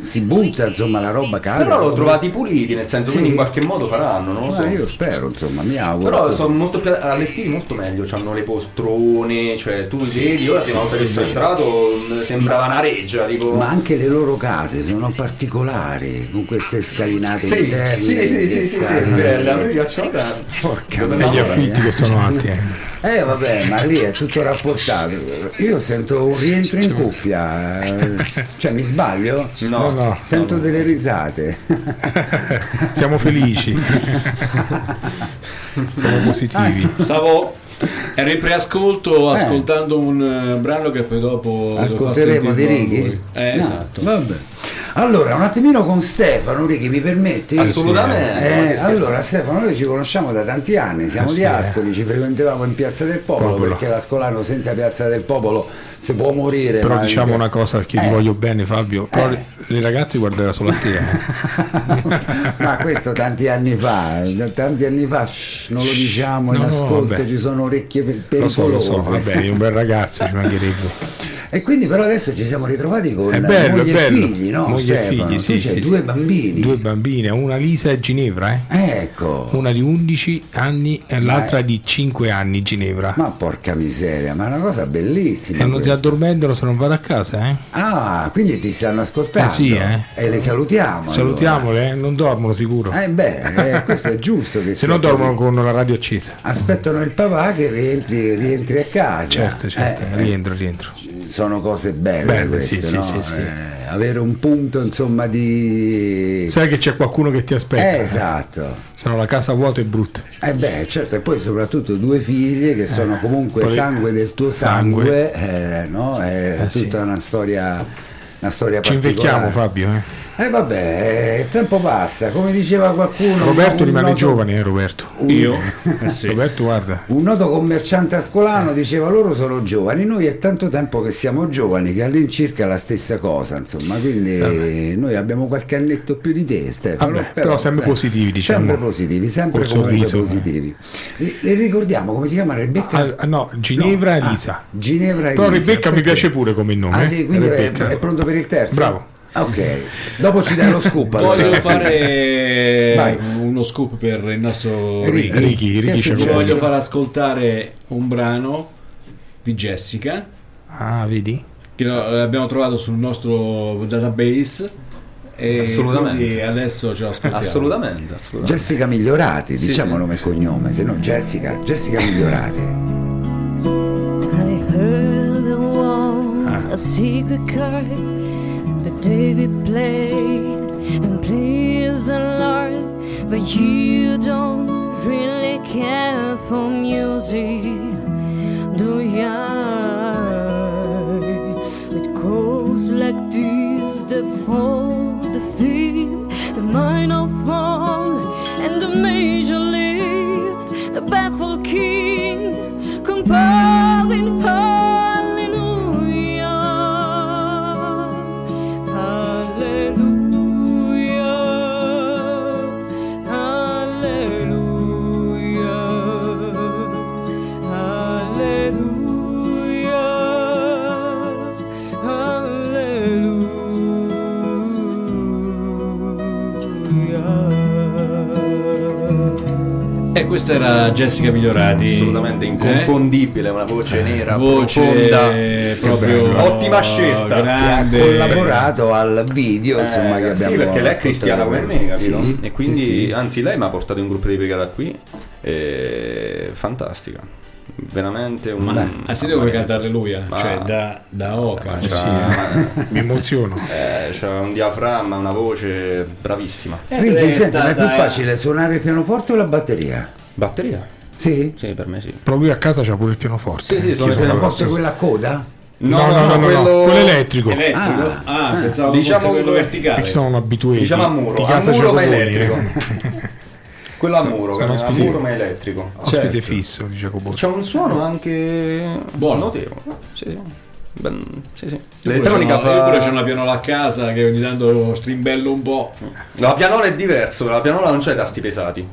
[SPEAKER 3] si butta insomma la roba cade.
[SPEAKER 5] Però l'ho trovati puliti, nel senso
[SPEAKER 3] Sì.
[SPEAKER 5] quindi in qualche modo faranno, non lo so.
[SPEAKER 3] Ma io spero, insomma, mi auguro.
[SPEAKER 5] Però
[SPEAKER 3] così.
[SPEAKER 5] sono molto più allestiti molto meglio, hanno le poltrone, cioè tu vedi, ora la prima volta che sono entrato mh, sembrava una reggia, tipo
[SPEAKER 3] Ma anche le loro case sono particolari, con queste scalinate
[SPEAKER 5] Sì,
[SPEAKER 3] interne.
[SPEAKER 5] sì, sì, sì, sì, sì,
[SPEAKER 3] sali-
[SPEAKER 5] belle, a me piacciono tanto.
[SPEAKER 3] Porca
[SPEAKER 4] E gli affitti che sono alti. eh.
[SPEAKER 3] Eh vabbè, ma lì è tutto rapportato. Io sento un rientro in cuffia, eh, cioè mi sbaglio?
[SPEAKER 4] No, no.
[SPEAKER 3] Sento delle risate.
[SPEAKER 4] Siamo felici. Siamo positivi.
[SPEAKER 2] Stavo. Ero in preascolto ascoltando un eh, brano che poi dopo
[SPEAKER 3] Ascolteremo di Righi?
[SPEAKER 2] Eh,
[SPEAKER 3] No,
[SPEAKER 2] esatto.
[SPEAKER 3] Vabbè. Allora, un attimino con Stefano, Righi, mi permetti?
[SPEAKER 5] Assolutamente.
[SPEAKER 3] Eh,
[SPEAKER 5] che
[SPEAKER 3] allora Stefano, noi ci conosciamo da tanti anni, siamo
[SPEAKER 4] Eh
[SPEAKER 3] di
[SPEAKER 4] sì, eh.
[SPEAKER 3] Ascoli, ci frequentavamo in Piazza del Popolo,
[SPEAKER 4] Popolo.
[SPEAKER 3] perché l'Ascolano senza Piazza del Popolo si può morire.
[SPEAKER 4] Però diciamo una cosa che ti
[SPEAKER 3] Eh.
[SPEAKER 4] voglio bene Fabio, però
[SPEAKER 3] Eh.
[SPEAKER 4] le, ragazze guarderanno solo a te. eh.
[SPEAKER 3] Ma questo tanti anni fa, tanti anni fa, shh, non lo diciamo, in
[SPEAKER 4] No, no,
[SPEAKER 3] ascolto
[SPEAKER 4] vabbè.
[SPEAKER 3] ci sono orecchie per-
[SPEAKER 4] Lo so, lo
[SPEAKER 3] pericolose.
[SPEAKER 4] so, vabbè, è un bel ragazzo, ci mancherebbe.
[SPEAKER 3] E quindi però adesso ci siamo ritrovati con
[SPEAKER 4] È bello,
[SPEAKER 3] moglie
[SPEAKER 4] è bello.
[SPEAKER 3] e figli, no
[SPEAKER 4] Moglie e
[SPEAKER 3] Stefano?
[SPEAKER 4] figli,
[SPEAKER 3] tu
[SPEAKER 4] sì, sì,
[SPEAKER 3] due
[SPEAKER 4] sì.
[SPEAKER 3] bambini.
[SPEAKER 4] Due bambine, una Lisa e Ginevra, eh?
[SPEAKER 3] Ecco.
[SPEAKER 4] una di 11 anni e l'altra di 5 anni Ginevra.
[SPEAKER 3] Ma porca miseria, ma è una cosa bellissima.
[SPEAKER 4] e non si addormentano se non vado a casa, eh?
[SPEAKER 3] Ah, quindi ti stanno ascoltando.
[SPEAKER 4] Eh sì, eh.
[SPEAKER 3] E le salutiamo.
[SPEAKER 4] Salutiamole, eh? non dormono sicuro.
[SPEAKER 3] allora. Eh beh, eh, questo è giusto che
[SPEAKER 4] se no dormono
[SPEAKER 3] così.
[SPEAKER 4] con la radio accesa.
[SPEAKER 3] Aspettano il papà che rientri, rientri a casa.
[SPEAKER 4] Certo, certo,
[SPEAKER 3] Eh,
[SPEAKER 4] rientro, rientro.
[SPEAKER 3] sono cose belle,
[SPEAKER 4] Belle,
[SPEAKER 3] queste,
[SPEAKER 4] sì, sì,
[SPEAKER 3] no?
[SPEAKER 4] sì, sì.
[SPEAKER 3] Eh, avere un punto insomma di
[SPEAKER 4] Sai che c'è qualcuno che ti aspetta.
[SPEAKER 3] Eh, esatto
[SPEAKER 4] Se no la casa vuota è brutta.
[SPEAKER 3] eh beh certo e poi soprattutto due figlie che sono comunque
[SPEAKER 4] poi-
[SPEAKER 3] sangue del tuo sangue, eh, no? è
[SPEAKER 4] Eh, sì.
[SPEAKER 3] tutta una storia una storia
[SPEAKER 4] Ci invecchiamo Fabio, eh?
[SPEAKER 3] Eh vabbè il tempo passa come diceva qualcuno
[SPEAKER 4] Roberto
[SPEAKER 3] un
[SPEAKER 4] rimane
[SPEAKER 3] noto-
[SPEAKER 4] giovane, eh Roberto.
[SPEAKER 2] Io? Eh sì.
[SPEAKER 4] Roberto guarda.
[SPEAKER 3] Un noto commerciante ascolano diceva loro sono giovani, noi è tanto tempo che siamo giovani che all'incirca è la stessa cosa, insomma, quindi noi abbiamo qualche annetto più di te Stefano.
[SPEAKER 4] Vabbè, però sempre positivi, diciamo.
[SPEAKER 3] Sempre positivi, sempre
[SPEAKER 4] sorriso, eh.
[SPEAKER 3] positivi. Le, le ricordiamo come si chiama Rebecca?
[SPEAKER 4] Ah, ah, no, Ginevra e
[SPEAKER 3] Ah,
[SPEAKER 4] Lisa.
[SPEAKER 3] Ginevra e
[SPEAKER 4] Però Rebecca mi
[SPEAKER 3] perché?
[SPEAKER 4] piace pure come nome.
[SPEAKER 3] Ah
[SPEAKER 4] eh?
[SPEAKER 3] sì, quindi è,
[SPEAKER 4] Rebecca.
[SPEAKER 3] è pronto per il terzo?
[SPEAKER 4] Bravo.
[SPEAKER 3] Ok, dopo ci dai lo scoop. allora.
[SPEAKER 2] Voglio fare
[SPEAKER 3] Vai.
[SPEAKER 2] uno scoop per il nostro
[SPEAKER 3] Ricky.
[SPEAKER 2] Ricky.
[SPEAKER 4] Ricky,
[SPEAKER 2] voglio far ascoltare un brano di Jessica
[SPEAKER 4] Ah, vedi?
[SPEAKER 2] che l'abbiamo trovato sul nostro database e
[SPEAKER 5] Assolutamente.
[SPEAKER 2] adesso ce lo ascoltiamo.
[SPEAKER 5] Assolutamente, assolutamente.
[SPEAKER 3] Jessica Migliorati,
[SPEAKER 5] Sì,
[SPEAKER 3] diciamo
[SPEAKER 5] sì.
[SPEAKER 3] nome e cognome, se no Jessica, Jessica Migliorati.
[SPEAKER 7] I heard there was a secret that David played and pleased the Lord, but you don't really care for music, do ya? It goes like this: the fourth, the fifth, the minor fall, and the major lift, the baffled king composing
[SPEAKER 2] questa era Jessica Migliorati.
[SPEAKER 5] Assolutamente
[SPEAKER 2] Eh?
[SPEAKER 5] inconfondibile, una voce nera,
[SPEAKER 2] Voce
[SPEAKER 5] profonda.
[SPEAKER 2] proprio
[SPEAKER 5] bello. Ottima scelta.
[SPEAKER 3] che ha collaborato al video
[SPEAKER 5] Eh,
[SPEAKER 3] insomma che abbiamo
[SPEAKER 5] sì, perché lei è cristiana come me, capito?
[SPEAKER 3] Sì,
[SPEAKER 5] e quindi,
[SPEAKER 3] sì, sì.
[SPEAKER 5] anzi, lei mi ha portato in gruppo di preghiera qui. E... Fantastica, veramente un.
[SPEAKER 2] Ma ah, sì,
[SPEAKER 5] mia.
[SPEAKER 2] cantare Alleluia,
[SPEAKER 5] Ma-
[SPEAKER 2] cioè da, da Oca. Cioè,
[SPEAKER 4] Sì, eh. mi emoziono.
[SPEAKER 5] eh, c'ha un diaframma, una voce bravissima.
[SPEAKER 3] Quindi
[SPEAKER 2] è
[SPEAKER 3] senti, ma è più facile suonare il pianoforte o la batteria?
[SPEAKER 5] Batteria?
[SPEAKER 3] Sì?
[SPEAKER 5] Sì, per me sì.
[SPEAKER 4] Però lui a casa c'ha pure il pianoforte.
[SPEAKER 5] Sì, sì, sono
[SPEAKER 3] Il pianoforte quella a coda?
[SPEAKER 4] No, no, no, no, no,
[SPEAKER 5] quello-
[SPEAKER 4] quello elettrico.
[SPEAKER 2] Elettrico? Ah, pensavo
[SPEAKER 5] Diciamo
[SPEAKER 2] fosse quello verticale.
[SPEAKER 4] Perché sono abituati.
[SPEAKER 5] Diciamo a muro,
[SPEAKER 4] Di
[SPEAKER 5] a muro ma elettrico. Quello a muro,
[SPEAKER 4] sono
[SPEAKER 5] a muro ma elettrico.
[SPEAKER 4] Ospite
[SPEAKER 3] Certo.
[SPEAKER 4] fisso di Giacomo.
[SPEAKER 5] C'è un suono anche
[SPEAKER 2] Buono.
[SPEAKER 5] notevole. Sì, sì. Ben- sì, sì.
[SPEAKER 2] Io pure
[SPEAKER 5] L'elettronica
[SPEAKER 2] c'ho- Io
[SPEAKER 5] fa...
[SPEAKER 2] pure c'ho una pianola a casa che ogni tanto strimbello un po'.
[SPEAKER 5] La pianola è diverso, la pianola non c'ha i tasti pesati.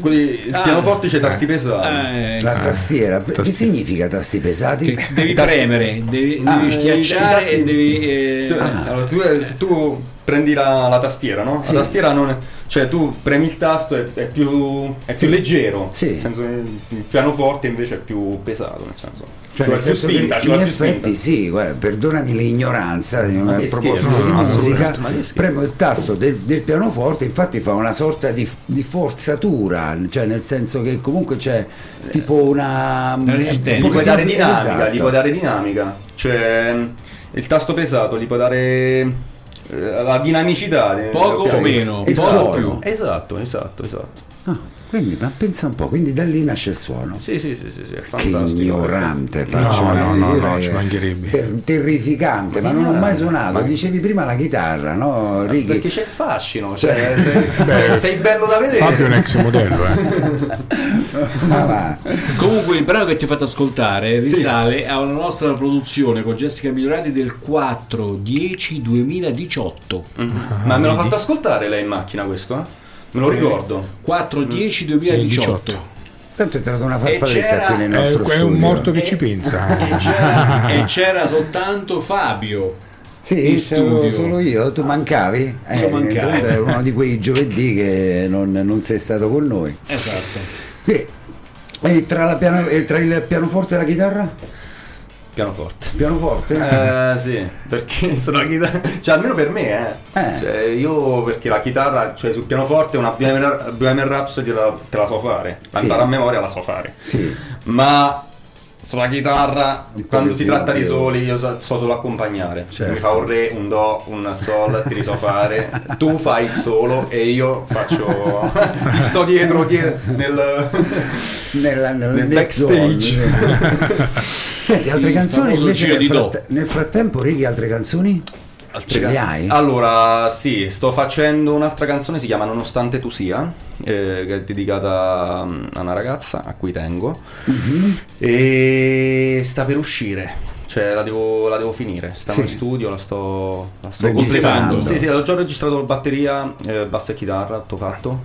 [SPEAKER 5] Quelli, il
[SPEAKER 2] Ah.
[SPEAKER 5] pianoforte c'ha i tasti pesati.
[SPEAKER 2] Eh,
[SPEAKER 3] La tastiera, che
[SPEAKER 4] tastiera.
[SPEAKER 3] significa tasti pesati?
[SPEAKER 2] che devi
[SPEAKER 5] tasti-
[SPEAKER 2] premere, devi,
[SPEAKER 5] Ah,
[SPEAKER 2] devi
[SPEAKER 5] i
[SPEAKER 2] schiacciare
[SPEAKER 5] tasti-
[SPEAKER 2] e devi. eh,
[SPEAKER 5] Tu- allora, tu, tu prendi la, la tastiera, no?
[SPEAKER 3] Sì.
[SPEAKER 5] La tastiera non è, cioè tu premi il tasto è, è più, è
[SPEAKER 3] Sì.
[SPEAKER 5] più leggero,
[SPEAKER 3] Sì.
[SPEAKER 5] nel senso che il pianoforte invece è più pesato, nel senso.
[SPEAKER 3] Cioè,
[SPEAKER 5] ci
[SPEAKER 3] nel
[SPEAKER 5] vuole più
[SPEAKER 3] senso che
[SPEAKER 5] spinta,
[SPEAKER 3] in
[SPEAKER 5] più
[SPEAKER 3] effetti
[SPEAKER 5] spinta.
[SPEAKER 3] sì, guarda, perdonami l'ignoranza a
[SPEAKER 5] che
[SPEAKER 3] proposito
[SPEAKER 5] scherzo,
[SPEAKER 3] di musica,
[SPEAKER 5] ma
[SPEAKER 3] premo il tasto del, del pianoforte, infatti fa una sorta di, di forzatura, cioè nel senso che comunque c'è tipo una...
[SPEAKER 2] Una resistenza.
[SPEAKER 5] Gli puoi dare dinamica,
[SPEAKER 3] Esatto.
[SPEAKER 5] gli puoi dare dinamica. Cioè, il tasto pesato gli puoi dare eh, la dinamicità. de-
[SPEAKER 2] Poco o meno, poco
[SPEAKER 3] suono.
[SPEAKER 2] o più.
[SPEAKER 5] Esatto, esatto, esatto.
[SPEAKER 3] Ah, quindi, ma pensa un po', quindi da lì nasce il suono.
[SPEAKER 5] Sì, sì, sì, sì, sì,
[SPEAKER 3] Che ignorante,
[SPEAKER 4] No, no, no, no,
[SPEAKER 3] che-
[SPEAKER 4] ci mancherebbe.
[SPEAKER 3] per- terrificante, ma non ho mai suonato. Dicevi prima la chitarra, no, Righi?
[SPEAKER 5] Perché c'è il fascino, cioè,
[SPEAKER 3] Cioè,
[SPEAKER 5] sei,
[SPEAKER 4] Beh,
[SPEAKER 5] sei- bello da vedere.
[SPEAKER 4] Fabio è un ex modello, eh.
[SPEAKER 3] Ma va.
[SPEAKER 2] Comunque il brano che ti ho fatto ascoltare risale a una nostra produzione con Jessica Migliorati del 4-10-2018.
[SPEAKER 5] Ma me l'ha fatto ascoltare lei in macchina questo? eh? Me lo ricordo.
[SPEAKER 2] 4-10-2018.
[SPEAKER 3] Tanto è entrata una
[SPEAKER 2] E
[SPEAKER 3] farfalletta qui nel
[SPEAKER 4] È,
[SPEAKER 3] nostro
[SPEAKER 4] è
[SPEAKER 3] studio.
[SPEAKER 4] un morto che ci pensa.
[SPEAKER 2] E c'era, e c'era soltanto Fabio.
[SPEAKER 3] Sì,
[SPEAKER 2] studio.
[SPEAKER 3] solo io, tu mancavi? Eh,
[SPEAKER 2] Io mancavo.
[SPEAKER 3] È uno di quei giovedì che non, non sei stato con noi.
[SPEAKER 2] Esatto.
[SPEAKER 3] Qui, e tra, la piano- e tra il pianoforte e la chitarra?
[SPEAKER 5] Pianoforte.
[SPEAKER 3] Pianoforte?
[SPEAKER 5] Eh sì, perché sono la chitarra. Cioè, almeno per me, eh.
[SPEAKER 3] Eh.
[SPEAKER 5] Cioè, io perché la chitarra, cioè sul pianoforte una BM Rhapsody la, te la so fare. La
[SPEAKER 3] Sì.
[SPEAKER 5] a memoria la so fare.
[SPEAKER 3] Sì.
[SPEAKER 5] Ma sulla chitarra, quando si tratta di soli, io so, so solo accompagnare.
[SPEAKER 3] Certo.
[SPEAKER 5] Mi fa un re, un do, un sol, ti riso fare. tu fai il solo e io faccio. ti sto dietro, dietro nel.
[SPEAKER 3] Nella- nel,
[SPEAKER 5] Nel backstage.
[SPEAKER 3] Senti, altre
[SPEAKER 2] Il
[SPEAKER 3] canzoni invece nel, fratte- nel frattempo, Righi, altre canzoni? Ce le hai?
[SPEAKER 5] Allora, sì, sto facendo un'altra canzone, si chiama Nonostante tu sia, eh, che è dedicata mm, a una ragazza a cui tengo.
[SPEAKER 3] Mhm.
[SPEAKER 5] E sta per uscire. Cioè, la devo, la devo finire. Sta
[SPEAKER 3] Sì.
[SPEAKER 5] in studio, la sto, la sto completando. Sì, sì, ho già registrato batteria, eh, basso e chitarra, tutto fatto.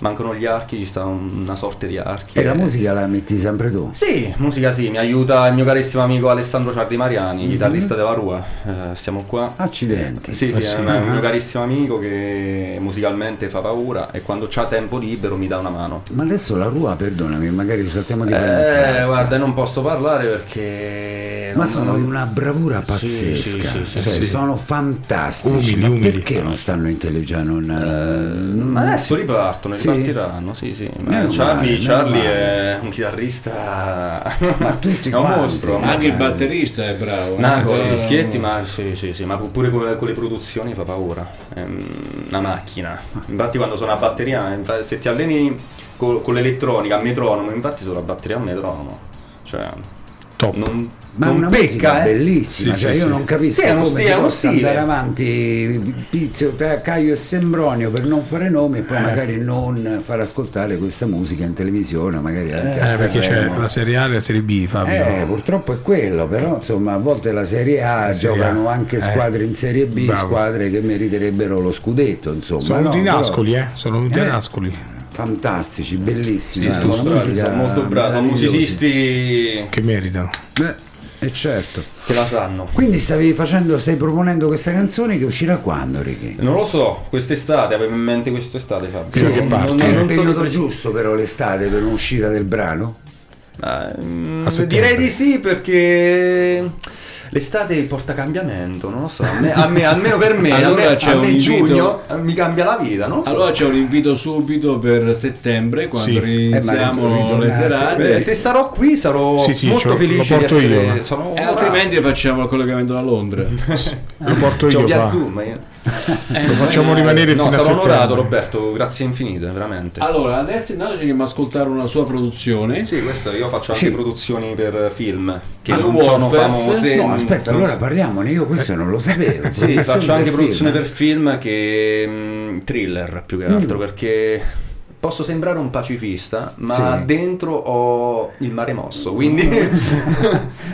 [SPEAKER 5] Mancano gli archi, ci sta un- una sorta di archi.
[SPEAKER 3] E la musica la metti sempre tu?
[SPEAKER 5] Sì, musica sì, mi aiuta il mio carissimo amico Alessandro Ciardi Mariani,
[SPEAKER 3] Mhm.
[SPEAKER 5] chitarrista della Rua. Eh, stiamo qua.
[SPEAKER 3] Accidenti.
[SPEAKER 5] Sì, sì,
[SPEAKER 4] sì.
[SPEAKER 5] è un mio carissimo amico che musicalmente fa paura e quando c'ha tempo libero mi dà una mano.
[SPEAKER 3] Ma adesso la Rua, perdonami, magari saltiamo di
[SPEAKER 5] Eh, guarda, non posso parlare perché...
[SPEAKER 3] Ma
[SPEAKER 5] non-
[SPEAKER 3] sono di una bravura pazzesca,
[SPEAKER 5] sì, sì, sì,
[SPEAKER 3] cioè,
[SPEAKER 4] sì.
[SPEAKER 3] sono fantastici.
[SPEAKER 4] Umili, umili.
[SPEAKER 3] perché non stanno in tele? Cioè, non, eh, non-
[SPEAKER 5] Ma adesso ripartono,
[SPEAKER 3] Sì?
[SPEAKER 5] Ripartiranno, sì, sì. Ma Charlie,
[SPEAKER 3] male,
[SPEAKER 5] Charlie è un chitarrista...
[SPEAKER 3] Ma tutti
[SPEAKER 5] è un
[SPEAKER 3] quanti,
[SPEAKER 5] mostro.
[SPEAKER 3] ma-
[SPEAKER 2] Anche il batterista è bravo. eh.
[SPEAKER 5] No, con
[SPEAKER 2] Sì.
[SPEAKER 5] i fischietti, ma sì, sì, sì, ma pure con le, con le produzioni fa paura. È una macchina. Infatti quando sono a batteria, se ti alleni co- con, l'elettronica a metronomo, infatti sulla batteria a metronomo. Cioè,
[SPEAKER 4] Top.
[SPEAKER 5] non,
[SPEAKER 3] Ma
[SPEAKER 5] non
[SPEAKER 3] una
[SPEAKER 5] pecca,
[SPEAKER 3] musica
[SPEAKER 5] eh.
[SPEAKER 3] bellissima,
[SPEAKER 2] Sì,
[SPEAKER 3] cioè
[SPEAKER 2] sì,
[SPEAKER 3] io
[SPEAKER 2] sì.
[SPEAKER 3] non capisco
[SPEAKER 5] Sì,
[SPEAKER 3] come si possa andare avanti Pizio Caio e Sembronio per non fare nomi e poi
[SPEAKER 5] Eh.
[SPEAKER 3] magari non far ascoltare questa musica in televisione, magari anche a
[SPEAKER 4] Eh, perché c'è la Serie A e la Serie B, Fabio.
[SPEAKER 3] Eh, purtroppo è quello, però insomma a volte la Serie A
[SPEAKER 4] Serie
[SPEAKER 3] giocano
[SPEAKER 4] A.
[SPEAKER 3] anche
[SPEAKER 4] Eh.
[SPEAKER 3] squadre in Serie B,
[SPEAKER 4] Bravo.
[SPEAKER 3] squadre che meriterebbero lo scudetto, insomma.
[SPEAKER 4] sono
[SPEAKER 3] no? Però
[SPEAKER 4] Nascoli, eh? Sono venuti
[SPEAKER 3] Eh.
[SPEAKER 4] Nascoli.
[SPEAKER 3] Fantastici, bellissimi.
[SPEAKER 5] Sì,
[SPEAKER 3] eh,
[SPEAKER 5] sono,
[SPEAKER 3] musica
[SPEAKER 5] molto bravi, sono musicisti
[SPEAKER 4] Che meritano.
[SPEAKER 3] Eh, eh, certo.
[SPEAKER 5] che la sanno.
[SPEAKER 3] Quindi stavi facendo, stai proponendo questa canzone che uscirà quando, Ricky?
[SPEAKER 5] Non lo so, quest'estate, avevo in mente quest'estate Fabio.
[SPEAKER 4] Sì, che
[SPEAKER 5] Non-
[SPEAKER 4] parte.
[SPEAKER 5] non-
[SPEAKER 3] È
[SPEAKER 5] non
[SPEAKER 3] il
[SPEAKER 5] so
[SPEAKER 3] periodo giusto però l'estate per un'uscita del brano?
[SPEAKER 4] Settembre.
[SPEAKER 5] direi di sì perché l'estate porta cambiamento, non lo so, a me- a me- almeno per me,
[SPEAKER 2] Allora
[SPEAKER 5] a me,
[SPEAKER 2] c'è
[SPEAKER 5] a me
[SPEAKER 2] un invito-
[SPEAKER 5] giugno eh, mi cambia la vita, non lo so.
[SPEAKER 2] Allora c'è un invito subito per settembre quando
[SPEAKER 4] Sì.
[SPEAKER 2] iniziamo
[SPEAKER 3] Eh, ma ritornare-
[SPEAKER 2] le serate
[SPEAKER 5] Eh, se sarò qui sarò
[SPEAKER 4] Sì, sì,
[SPEAKER 5] molto felice di essere
[SPEAKER 4] io.
[SPEAKER 5] sono
[SPEAKER 2] e
[SPEAKER 5] onorato.
[SPEAKER 2] altrimenti facciamo il collegamento da Londra.
[SPEAKER 4] Lo porto io,
[SPEAKER 5] via
[SPEAKER 4] fa.
[SPEAKER 5] Zoom io.
[SPEAKER 4] Lo facciamo rimanere
[SPEAKER 5] No,
[SPEAKER 4] fino a
[SPEAKER 5] sarò
[SPEAKER 4] settembre.
[SPEAKER 5] onorato Roberto, grazie infinite, veramente.
[SPEAKER 2] Allora, adesso intanto ci andiamo ad ascoltare una sua produzione.
[SPEAKER 5] Sì, questo io faccio anche
[SPEAKER 3] Sì.
[SPEAKER 5] produzioni per film che
[SPEAKER 2] Ah,
[SPEAKER 5] non
[SPEAKER 2] Wolfers?
[SPEAKER 5] sono famose.
[SPEAKER 3] No, aspetta, allora parliamone, io questo non lo sapevo.
[SPEAKER 5] Sì, faccio anche
[SPEAKER 3] per
[SPEAKER 5] produzione
[SPEAKER 3] film.
[SPEAKER 5] per film che mm, thriller più che altro perché posso sembrare un pacifista, ma
[SPEAKER 3] Sì.
[SPEAKER 5] dentro ho il mare mosso, quindi mi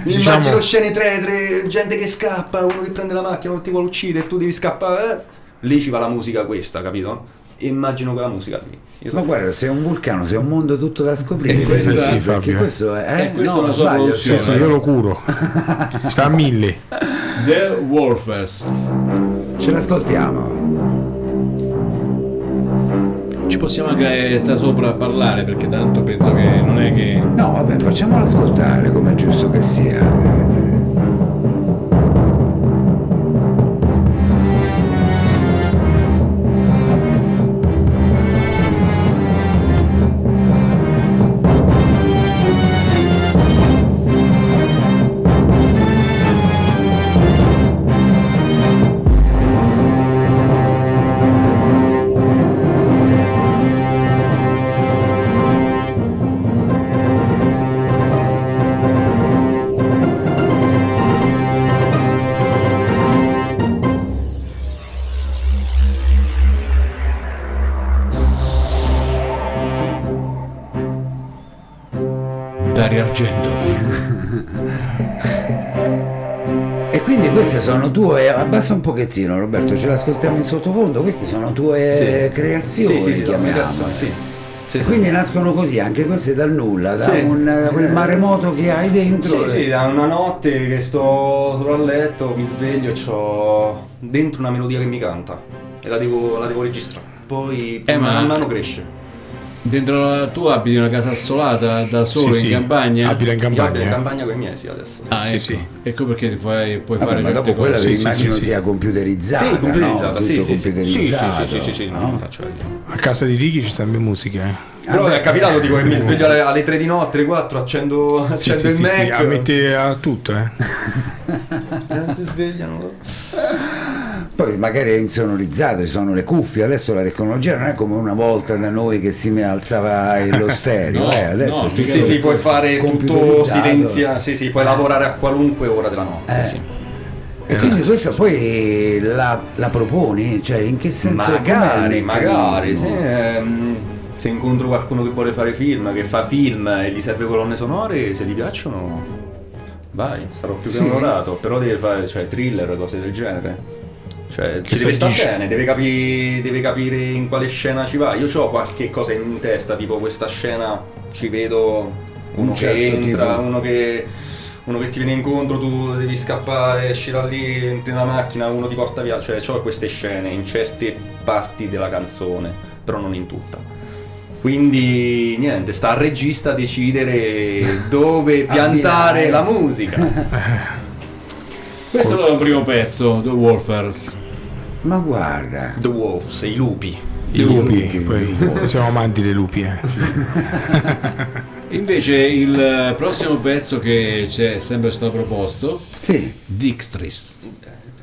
[SPEAKER 4] Diciamo-
[SPEAKER 5] immagino scene tretre, gente che scappa, uno che prende la macchina, uno ti vuole uccidere e tu devi scappare. eh. Lì ci va la musica questa, capito? E immagino quella musica lì. Io
[SPEAKER 3] Ma
[SPEAKER 5] so-
[SPEAKER 3] guarda, sei un vulcano, sei un mondo tutto da scoprire.
[SPEAKER 2] E questa-
[SPEAKER 3] Eh,
[SPEAKER 4] sì,
[SPEAKER 3] perché
[SPEAKER 4] eh.
[SPEAKER 3] questo è,
[SPEAKER 2] E questa è
[SPEAKER 3] no,
[SPEAKER 2] una sua
[SPEAKER 3] sbaglio, sì,
[SPEAKER 4] Sì, io lo curo. Sta a mille.
[SPEAKER 2] The Wolfers.
[SPEAKER 3] Ce l'ascoltiamo.
[SPEAKER 2] Ci possiamo anche stare sopra a parlare perché tanto penso che non è che...
[SPEAKER 3] No, vabbè, facciamolo ascoltare come è giusto che sia. Queste sono tue, abbassa un pochettino Roberto, ce l'ascoltiamo in sottofondo, queste sono tue creazioni,
[SPEAKER 5] Sì, sì, sì,
[SPEAKER 3] chiamiamole.
[SPEAKER 5] sì. Sì, sì.
[SPEAKER 3] quindi nascono così, anche queste dal nulla, da
[SPEAKER 5] Sì.
[SPEAKER 3] un, da quel maremoto che hai dentro.
[SPEAKER 5] Sì, sì, da una notte che sto solo a letto, mi sveglio e ho dentro una melodia che mi canta e la devo, la devo registrare. Poi
[SPEAKER 2] Eh, ma-
[SPEAKER 5] man mano cresce.
[SPEAKER 2] Dentro la, tu abiti una casa assolata da solo
[SPEAKER 4] Sì,
[SPEAKER 2] in
[SPEAKER 4] sì,
[SPEAKER 2] campagna?
[SPEAKER 4] abita in
[SPEAKER 5] Io abito in
[SPEAKER 4] campagna.
[SPEAKER 5] campagna con i miei, sì, adesso.
[SPEAKER 2] Ah,
[SPEAKER 4] Sì,
[SPEAKER 2] ecco.
[SPEAKER 4] sì.
[SPEAKER 2] Ecco perché ti fai, puoi
[SPEAKER 3] Vabbè,
[SPEAKER 2] fare
[SPEAKER 3] ma
[SPEAKER 2] certe
[SPEAKER 3] dopo quella
[SPEAKER 4] Sì,
[SPEAKER 3] immagino
[SPEAKER 4] sì, sì.
[SPEAKER 3] sia computerizzata.
[SPEAKER 5] Sì, computerizzata,
[SPEAKER 3] no?
[SPEAKER 5] sì,
[SPEAKER 3] Tutto
[SPEAKER 5] sì, sì, sì, sì, sì,
[SPEAKER 3] computerizzato.
[SPEAKER 5] sì, sì, sì,
[SPEAKER 3] no?
[SPEAKER 4] A casa di Ricky ci stanno le musiche. Eh.
[SPEAKER 5] Però
[SPEAKER 3] Vabbè,
[SPEAKER 5] è capitato tipo che mi sveglio alle, alle 3 di notte, alle 4, accendo,
[SPEAKER 4] Sì,
[SPEAKER 5] accendo
[SPEAKER 4] sì,
[SPEAKER 5] il
[SPEAKER 4] sì,
[SPEAKER 5] Mac.
[SPEAKER 4] sì, a tutto, eh.
[SPEAKER 5] Non si svegliano.
[SPEAKER 3] Poi magari è insonorizzato, ci sono le cuffie, adesso la tecnologia non è come una volta da noi che si alzava lo stereo,
[SPEAKER 2] No,
[SPEAKER 3] eh, adesso
[SPEAKER 2] no,
[SPEAKER 5] Sì, sì, puoi fare tutto silenzia, sì, sì, puoi lavorare a qualunque ora della notte,
[SPEAKER 3] Eh.
[SPEAKER 5] sì.
[SPEAKER 3] E quindi questa poi la, la proponi? Cioè in che senso
[SPEAKER 5] Magari, magari, sì, ehm, se incontro qualcuno che vuole fare film, che fa film e gli serve colonne sonore, se gli piacciono, vai, sarò più che
[SPEAKER 3] Sì.
[SPEAKER 5] onorato, però deve fare cioè, thriller, cose del genere. Cioè, ci deve stare bene, deve, capi- deve capire in quale scena ci va. Io ho qualche cosa in testa, tipo questa scena ci vedo uno
[SPEAKER 3] Un certo
[SPEAKER 5] che entra,
[SPEAKER 3] tipo.
[SPEAKER 5] uno che uno che ti viene incontro, tu devi scappare, esci da lì, entri nella macchina, uno ti porta via. Cioè, ho queste scene in certe parti della canzone, però non in tutta. Quindi niente, sta al regista decidere dove piantare la musica.
[SPEAKER 2] Questo è il primo pezzo, The Wolfers.
[SPEAKER 3] Ma guarda,
[SPEAKER 5] The Wolves, i lupi.
[SPEAKER 4] I lupi,
[SPEAKER 3] lupi.
[SPEAKER 4] poi siamo amanti dei lupi, eh.
[SPEAKER 2] Invece il prossimo pezzo che ci è sempre stato proposto,
[SPEAKER 3] sì,
[SPEAKER 2] Dixtris.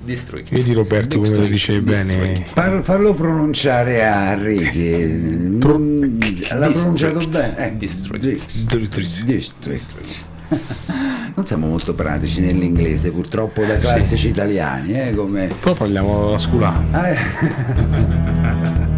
[SPEAKER 5] District.
[SPEAKER 4] Vedi Roberto come lo dice bene.
[SPEAKER 3] far- farlo pronunciare a Ricky. Mm, L'ha pronunciato bene. Eh,
[SPEAKER 5] District.
[SPEAKER 3] District. District. Non siamo molto pratici nell'inglese, purtroppo da classici italiani, eh, come...
[SPEAKER 4] Però parliamo la scuola.
[SPEAKER 3] Ah, eh.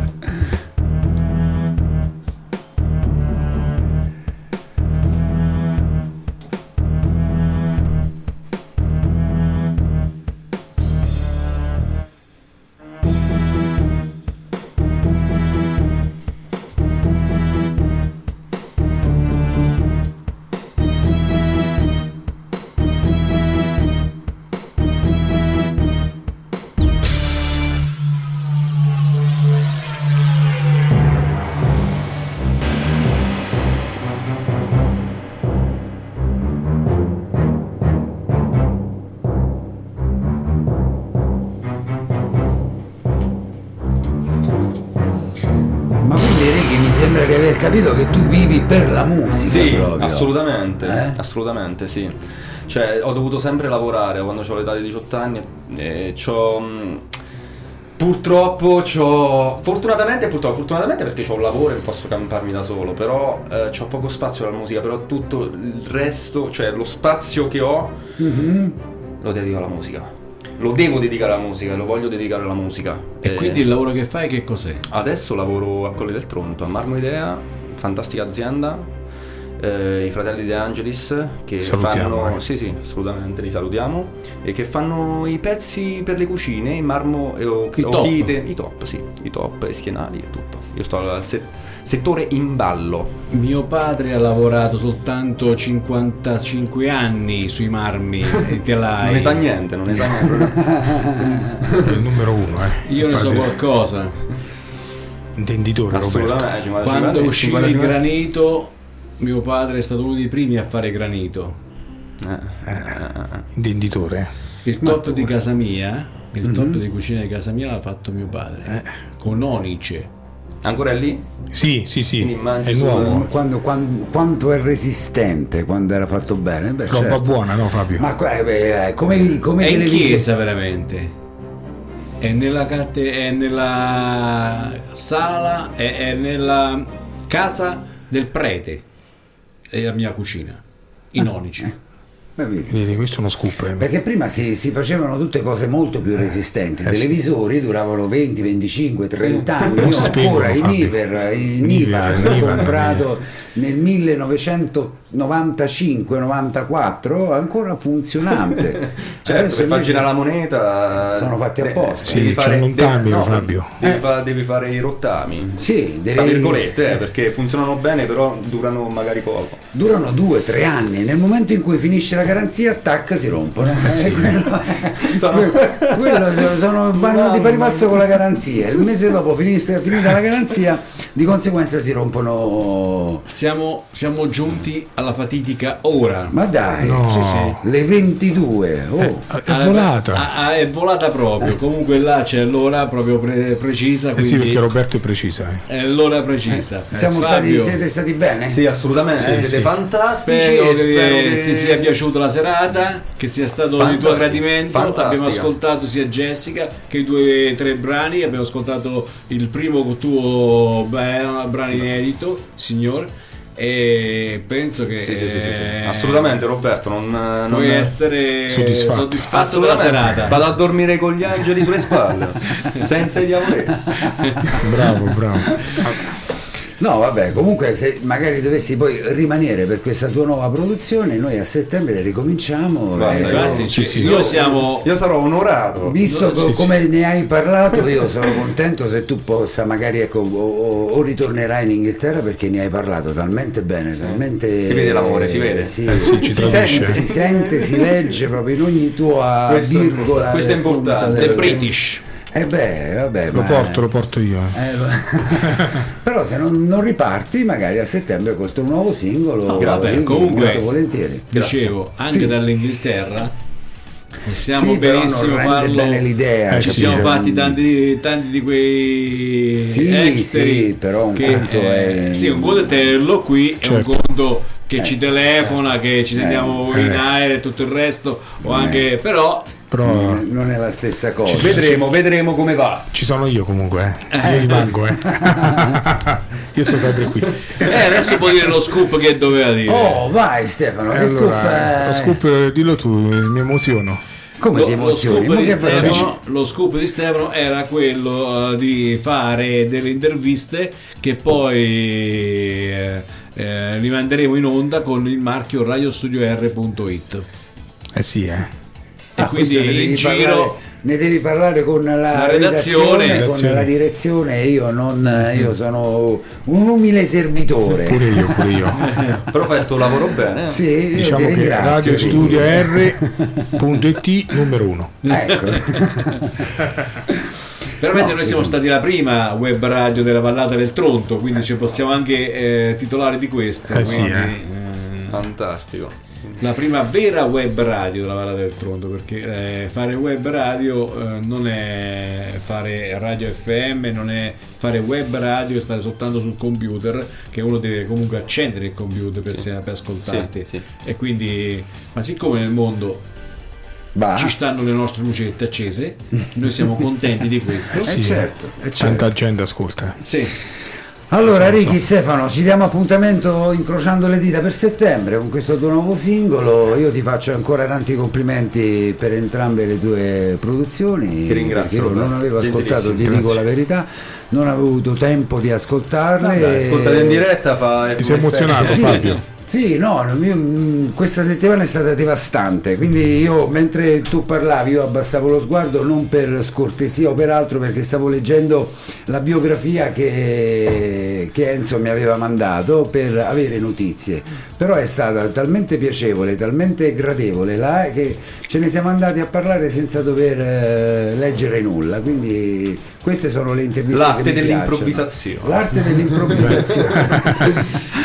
[SPEAKER 3] capito che tu vivi per la musica
[SPEAKER 5] Sì,
[SPEAKER 3] proprio.
[SPEAKER 5] assolutamente,
[SPEAKER 3] Eh?
[SPEAKER 5] assolutamente sì. Cioè, ho dovuto sempre lavorare quando ho l'età di 18 anni e c'ho... mh, Purtroppo c'ho... Fortunatamente, purtroppo, fortunatamente perché ho un lavoro e posso camparmi da solo, però eh, c'ho poco spazio alla musica, però tutto il resto, cioè lo spazio che ho,
[SPEAKER 3] Mhm.
[SPEAKER 5] lo dedico alla musica. Lo devo dedicare alla musica, lo voglio dedicare alla musica.
[SPEAKER 2] E
[SPEAKER 5] Eh,
[SPEAKER 2] quindi il lavoro che fai che cos'è?
[SPEAKER 5] Adesso lavoro a Colle del Tronto, a Marmo Idea, fantastica azienda. eh, I fratelli De Angelis che
[SPEAKER 4] Salutiamo,
[SPEAKER 5] fanno
[SPEAKER 4] eh.
[SPEAKER 5] sì sì assolutamente li salutiamo e che fanno i pezzi per le cucine in marmo e o,
[SPEAKER 2] I
[SPEAKER 5] o
[SPEAKER 2] top.
[SPEAKER 5] chite i top sì i top i schienali e tutto io sto al se- settore in ballo
[SPEAKER 2] Mio padre ha lavorato soltanto 55 anni sui marmi te l'hai.
[SPEAKER 5] non ne sa niente non ne sa niente
[SPEAKER 4] È il numero uno, eh.
[SPEAKER 2] Io ne so qualcosa.
[SPEAKER 4] Intenditore Roberto.
[SPEAKER 5] Assolutamente. 55
[SPEAKER 2] Quando uscì il
[SPEAKER 5] 55 anni.
[SPEAKER 2] granito, mio padre è stato uno dei primi a fare granito.
[SPEAKER 4] Intenditore.
[SPEAKER 2] Il top di casa mia, il top di cucina di casa mia l'ha fatto mio padre. Con onice.
[SPEAKER 5] Ancora lì?
[SPEAKER 4] Sì, sì, sì. È nuovo.
[SPEAKER 3] Quando, quando- quanto è resistente quando era fatto bene? Beh,
[SPEAKER 4] Roba
[SPEAKER 3] certo.
[SPEAKER 4] buona, no Fabio?
[SPEAKER 3] Ma eh, beh, eh, come, come
[SPEAKER 2] È in chiesa veramente. È nella, è nella sala, è, è nella casa del prete. È la mia cucina. In onice.
[SPEAKER 3] Beh, vedi.
[SPEAKER 4] Vedi, questo è uno scoop. eh.
[SPEAKER 3] Perché prima si, si facevano tutte cose molto più resistenti. I televisori duravano 20, 25, 30 anni. Io ancora i
[SPEAKER 4] Fabio.
[SPEAKER 3] Niver, il
[SPEAKER 4] Niver,
[SPEAKER 3] Nivar, l'ho comprato nel 1995-94, ancora funzionante.
[SPEAKER 5] Certo,
[SPEAKER 3] Adesso
[SPEAKER 5] per far girare la moneta
[SPEAKER 3] Sono fatti
[SPEAKER 5] de-
[SPEAKER 3] apposta.
[SPEAKER 4] Sì,
[SPEAKER 5] devi fare-
[SPEAKER 4] un
[SPEAKER 5] devi-
[SPEAKER 4] timer, Fabio.
[SPEAKER 5] Devi, fa- devi fare i rottami.
[SPEAKER 3] Sì,
[SPEAKER 5] Tra
[SPEAKER 3] devi-
[SPEAKER 5] virgolette, eh, perché funzionano bene, però durano magari poco.
[SPEAKER 3] durano due, tre anni. Nel momento in cui finisce la garanzia, tac, si rompono. Eh, quello,
[SPEAKER 5] Sono-
[SPEAKER 3] quello sono, vanno di pari passo con la garanzia. Il mese dopo finisce, finita la garanzia, di conseguenza si rompono.
[SPEAKER 2] Siamo, siamo giunti alla fatidica ora.
[SPEAKER 3] Ma dai,
[SPEAKER 4] No.
[SPEAKER 2] Sì, sì.
[SPEAKER 3] le 22. Oh.
[SPEAKER 4] È
[SPEAKER 2] Alla-
[SPEAKER 4] volata.
[SPEAKER 2] ah, ah, è volata proprio. Comunque là c'è l'ora proprio pre- precisa.
[SPEAKER 4] Eh sì,
[SPEAKER 2] Quindi
[SPEAKER 4] perché Roberto è precisa. eh.
[SPEAKER 2] è l'ora precisa.
[SPEAKER 3] Siamo
[SPEAKER 2] Eh,
[SPEAKER 3] stati, siete stati bene?
[SPEAKER 5] Sì, assolutamente,
[SPEAKER 2] Sì,
[SPEAKER 5] siete
[SPEAKER 2] sì.
[SPEAKER 5] fantastici
[SPEAKER 2] Spero
[SPEAKER 5] e
[SPEAKER 2] che,
[SPEAKER 5] spero che
[SPEAKER 2] ti sia piaciuta la serata, che sia stato di tuo gradimento.
[SPEAKER 5] fantastica.
[SPEAKER 2] Abbiamo ascoltato sia Jessica che i due tre brani. Abbiamo ascoltato il primo tuo bra- brano inedito, signor. E penso che
[SPEAKER 5] Sì, sì, sì, sì, sì.
[SPEAKER 2] eh,
[SPEAKER 5] Assolutamente Roberto, non, non
[SPEAKER 2] puoi essere
[SPEAKER 4] Soddisfatto.
[SPEAKER 2] soddisfatto, della serata.
[SPEAKER 5] Vado a dormire con gli angeli sulle spalle, senza i diavoletti.
[SPEAKER 4] Bravo, bravo.
[SPEAKER 3] No, vabbè, comunque se magari dovessi poi rimanere per questa tua nuova produzione, noi a settembre ricominciamo.
[SPEAKER 5] Guarda,
[SPEAKER 3] eh,
[SPEAKER 2] Infatti,
[SPEAKER 3] io-
[SPEAKER 2] ci-
[SPEAKER 4] sì.
[SPEAKER 2] noi siamo
[SPEAKER 5] Io sarò onorato.
[SPEAKER 3] Visto
[SPEAKER 2] No,
[SPEAKER 3] co-
[SPEAKER 4] sì,
[SPEAKER 3] come ne hai parlato, io sono contento se tu possa, magari ecco, o, o- o ritornerai in Inghilterra perché ne hai parlato talmente bene, talmente.
[SPEAKER 5] Si vede l'amore, si vede.
[SPEAKER 3] Si,
[SPEAKER 4] Eh sì, ci
[SPEAKER 3] si
[SPEAKER 4] tradisce.
[SPEAKER 3] sente, si sente, si legge proprio in ogni tua
[SPEAKER 5] Questo
[SPEAKER 3] virgola.
[SPEAKER 5] questo è importante.
[SPEAKER 2] The British.
[SPEAKER 3] Eh beh, vabbè,
[SPEAKER 4] Lo
[SPEAKER 3] ma-
[SPEAKER 4] porto, lo porto io. eh.
[SPEAKER 3] eh, lo- Però se non, non riparti, magari a settembre col tuo nuovo singolo,
[SPEAKER 2] No,
[SPEAKER 3] sì,
[SPEAKER 2] comunque-
[SPEAKER 3] molto volentieri.
[SPEAKER 2] Dicevo, anche
[SPEAKER 3] Sì.
[SPEAKER 2] dall'Inghilterra possiamo
[SPEAKER 3] Sì, però
[SPEAKER 2] benissimo
[SPEAKER 3] non rende
[SPEAKER 2] farlo.
[SPEAKER 3] bene l'idea.
[SPEAKER 4] Eh,
[SPEAKER 2] Ci
[SPEAKER 4] sì,
[SPEAKER 2] siamo fatti tanti, tanti di quei
[SPEAKER 3] Sì,
[SPEAKER 2] esteri
[SPEAKER 3] sì, però un
[SPEAKER 2] che,
[SPEAKER 3] conto è-
[SPEAKER 2] Sì, un conto è tenerlo qui e un
[SPEAKER 4] Certo.
[SPEAKER 2] conto che ci telefona, che ci sentiamo
[SPEAKER 4] eh.
[SPEAKER 2] in aereo e tutto il resto, o
[SPEAKER 3] Eh.
[SPEAKER 2] anche però
[SPEAKER 4] Però
[SPEAKER 3] Non è- non è la stessa cosa.
[SPEAKER 5] Vedremo, vedremo come va.
[SPEAKER 4] ci sono io comunque, eh. Io rimango, eh. io sto sempre qui.
[SPEAKER 2] eh, adesso può dire lo scoop che doveva dire.
[SPEAKER 3] Oh, vai Stefano,
[SPEAKER 4] E
[SPEAKER 3] scoop,
[SPEAKER 4] allora,
[SPEAKER 3] eh,
[SPEAKER 4] lo scoop, eh, dillo tu, mi emoziono.
[SPEAKER 3] come
[SPEAKER 2] Lo,
[SPEAKER 3] ti
[SPEAKER 2] lo scoop? Stefano, lo scoop di Stefano era quello eh, di fare delle interviste che poi eh, eh, li manderemo in onda con il marchio radiostudio.r.it
[SPEAKER 4] Eh sì, eh.
[SPEAKER 3] Ah,
[SPEAKER 2] quindi
[SPEAKER 3] questo ne devi
[SPEAKER 2] in
[SPEAKER 3] parlare-
[SPEAKER 2] giro
[SPEAKER 3] ne devi parlare con la,
[SPEAKER 2] La
[SPEAKER 3] redazione,
[SPEAKER 2] redazione.
[SPEAKER 3] con la direzione. Io, non, io sono un umile servitore.
[SPEAKER 4] Pure io, pure io.
[SPEAKER 5] Però fai il tuo lavoro bene. eh.
[SPEAKER 3] Sì,
[SPEAKER 4] Diciamo che
[SPEAKER 3] ringrazio.
[SPEAKER 4] radiostudio.r.it numero uno.
[SPEAKER 3] Ecco.
[SPEAKER 2] veramente noi siamo stati la prima web radio della Vallata del Tronto quindi ci possiamo anche eh, titolare di questo
[SPEAKER 4] Eh sì,
[SPEAKER 2] quindi,
[SPEAKER 4] eh.
[SPEAKER 2] eh,
[SPEAKER 5] Fantastico.
[SPEAKER 2] La prima vera web radio della Vallata del Tronto perché eh, fare web radio eh, non è fare radio FM non è fare web radio e stare soltanto sul computer che uno deve comunque accendere il computer per,
[SPEAKER 5] Sì.
[SPEAKER 2] se- per ascoltarti
[SPEAKER 5] Sì, sì.
[SPEAKER 2] e quindi ma siccome nel mondo
[SPEAKER 3] Va.
[SPEAKER 2] ci stanno le nostre lucette accese noi siamo contenti di questo
[SPEAKER 3] Eh,
[SPEAKER 4] Sì,
[SPEAKER 3] certo, eh, certo.
[SPEAKER 4] Tanta gente ascolta.
[SPEAKER 2] sì.
[SPEAKER 3] Allora, Ricky
[SPEAKER 4] so.
[SPEAKER 3] Stefano, ci diamo appuntamento incrociando le dita per settembre con questo tuo nuovo singolo. Io ti faccio ancora tanti complimenti per entrambe le tue produzioni.
[SPEAKER 5] Ti ringrazio,
[SPEAKER 3] Io non avevo ascoltato, ti dico la verità, non avevo avuto tempo di ascoltarle.
[SPEAKER 5] Vabbè, ascoltate in diretta fa
[SPEAKER 4] Ti sei emozionato,
[SPEAKER 3] Sì,
[SPEAKER 4] Fabio?
[SPEAKER 3] sì, no, io, mm, questa settimana è stata devastante, quindi io mentre tu parlavi io abbassavo lo sguardo non per scortesia o per altro perché stavo leggendo la biografia che, che Enzo mi aveva mandato per avere notizie. però è stata talmente piacevole, talmente gradevole là che ce ne siamo andati a parlare senza dover eh, leggere nulla, quindi queste sono le interviste
[SPEAKER 5] L'arte dell'improvvisazione.
[SPEAKER 3] L'arte dell'improvvisazione.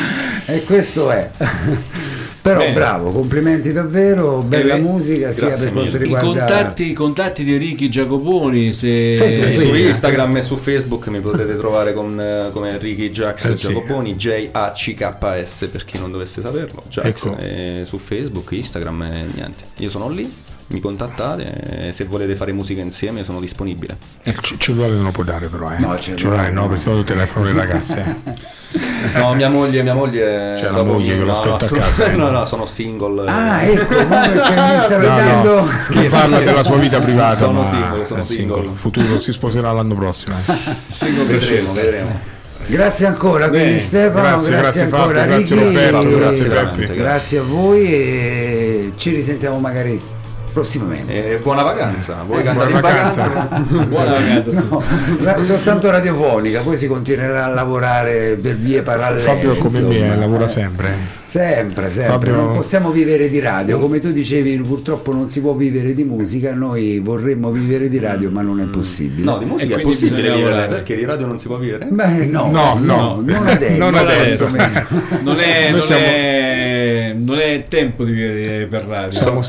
[SPEAKER 3] e questo è. Però
[SPEAKER 2] Bene.
[SPEAKER 3] bravo, complimenti davvero, bella
[SPEAKER 2] Eh
[SPEAKER 3] musica sia
[SPEAKER 5] grazie
[SPEAKER 3] per quanto
[SPEAKER 2] I
[SPEAKER 3] riguarda
[SPEAKER 2] contatti, i contatti di Ricky Giacoponi, se
[SPEAKER 3] Sì, sì, sì.
[SPEAKER 5] su
[SPEAKER 3] sì.
[SPEAKER 5] Instagram e su Facebook mi potete trovare con, eh, come Ricky Jax
[SPEAKER 4] Eh, sì.
[SPEAKER 5] Giacoponi, J-A-C-K-S per chi non dovesse saperlo. Jax
[SPEAKER 4] Ecco.
[SPEAKER 5] e su Facebook, Instagram e niente. Io sono lì, mi contattate e se volete fare musica insieme sono disponibile.
[SPEAKER 4] Il c- cellulare non lo puoi dare però, eh.
[SPEAKER 3] No, il
[SPEAKER 4] cellulare no,
[SPEAKER 3] no.
[SPEAKER 4] perché solo il telefono delle ragazze. eh.
[SPEAKER 5] No, mia moglie, mia moglie.
[SPEAKER 4] C'è la moglie che lo aspetta
[SPEAKER 5] no,
[SPEAKER 4] a casa, eh.
[SPEAKER 5] No, no, sono single.
[SPEAKER 3] Ah, ecco, perché mi stavi
[SPEAKER 4] No,
[SPEAKER 3] dando
[SPEAKER 4] no, non parla della sua vita privata,
[SPEAKER 5] Sono single, sono single.
[SPEAKER 4] Il futuro si sposerà l'anno prossimo. eh.
[SPEAKER 5] vedremo, vedremo.
[SPEAKER 3] Grazie ancora, quindi
[SPEAKER 2] Bene,
[SPEAKER 3] Stefano,
[SPEAKER 4] grazie,
[SPEAKER 3] grazie,
[SPEAKER 4] grazie
[SPEAKER 3] ancora
[SPEAKER 4] Fabio, grazie
[SPEAKER 3] Ricky,
[SPEAKER 4] Roberto,
[SPEAKER 3] e-
[SPEAKER 4] grazie
[SPEAKER 3] grazie,
[SPEAKER 5] Grazie.
[SPEAKER 3] a voi e ci risentiamo magari prossimamente.
[SPEAKER 5] E buona vacanza. Voi
[SPEAKER 3] Eh,
[SPEAKER 4] buona
[SPEAKER 5] vacanza.
[SPEAKER 4] vacanza.
[SPEAKER 2] buona vacanza.
[SPEAKER 3] No, soltanto radiofonica, poi si continuerà a lavorare per vie parallele.
[SPEAKER 4] Fabio come me
[SPEAKER 3] insomma.
[SPEAKER 4] eh, lavora sempre.
[SPEAKER 3] Sempre, sempre.
[SPEAKER 4] Fabio-
[SPEAKER 3] Non possiamo vivere di radio, come tu dicevi, purtroppo non si può vivere di musica, noi vorremmo vivere di radio, ma non è possibile.
[SPEAKER 5] No, di musica è possibile vivere
[SPEAKER 2] lavorare.
[SPEAKER 5] perché di radio non si può vivere?
[SPEAKER 3] Beh, no,
[SPEAKER 4] No, no.
[SPEAKER 3] non adesso.
[SPEAKER 4] Non adesso.
[SPEAKER 2] Non è, non,
[SPEAKER 4] siamo-
[SPEAKER 2] è, non è tempo di vivere per radio.
[SPEAKER 4] Siamo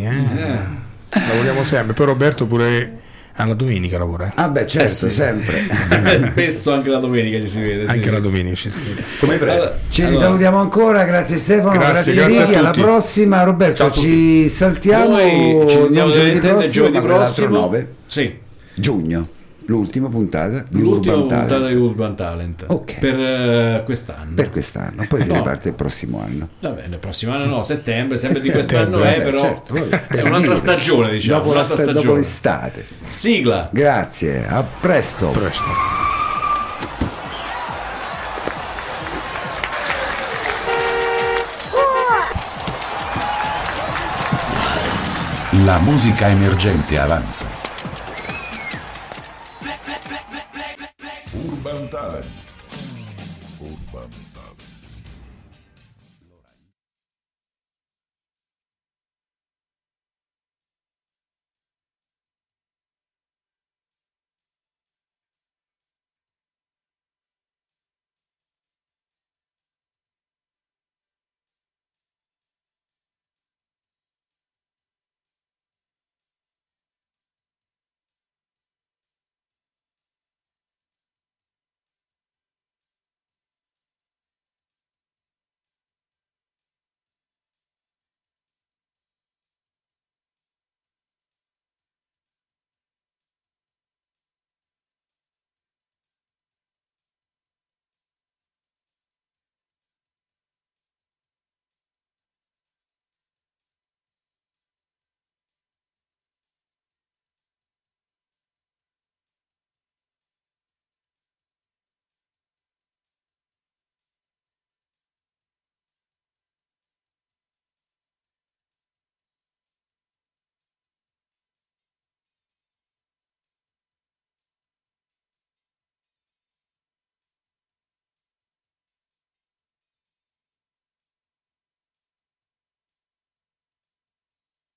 [SPEAKER 4] stacconovisti, eh. Lavoriamo sempre. Poi Roberto pure alla domenica lavora. eh.
[SPEAKER 3] Ah beh, certo, sempre.
[SPEAKER 2] Spesso anche la domenica ci si vede. sì.
[SPEAKER 4] Anche la domenica ci si vede.
[SPEAKER 5] Come prego.
[SPEAKER 2] Allora,
[SPEAKER 3] Ci
[SPEAKER 2] allora,
[SPEAKER 3] risalutiamo ancora, grazie Stefano,
[SPEAKER 4] Grazie,
[SPEAKER 3] grazie,
[SPEAKER 4] grazie
[SPEAKER 3] alla
[SPEAKER 4] tutti.
[SPEAKER 3] prossima. Roberto,
[SPEAKER 5] tutti.
[SPEAKER 3] ci saltiamo
[SPEAKER 2] Noi ci andiamo
[SPEAKER 3] giovedì prossimo,
[SPEAKER 2] giovedì prossimo.
[SPEAKER 3] 9
[SPEAKER 2] Sì,
[SPEAKER 3] giugno, l'ultima puntata di
[SPEAKER 2] l'ultima
[SPEAKER 3] Urban
[SPEAKER 2] puntata
[SPEAKER 3] Talent
[SPEAKER 2] di Urban Talent
[SPEAKER 3] Ok.
[SPEAKER 2] per eh, quest'anno.
[SPEAKER 3] per quest'anno, poi si
[SPEAKER 2] No.
[SPEAKER 3] riparte il prossimo anno.
[SPEAKER 2] Va bene, il prossimo anno no, settembre, sempre di
[SPEAKER 3] Settembre,
[SPEAKER 2] quest'anno è,
[SPEAKER 3] vabbè,
[SPEAKER 2] però
[SPEAKER 3] certo, vabbè, per
[SPEAKER 2] è un'altra
[SPEAKER 3] dire.
[SPEAKER 2] stagione, diciamo,
[SPEAKER 3] dopo,
[SPEAKER 2] un'altra
[SPEAKER 3] sta- dopo
[SPEAKER 2] stagione.
[SPEAKER 3] l'estate.
[SPEAKER 2] Sigla.
[SPEAKER 3] Grazie, a presto.
[SPEAKER 4] Presto.
[SPEAKER 1] La musica emergente avanza.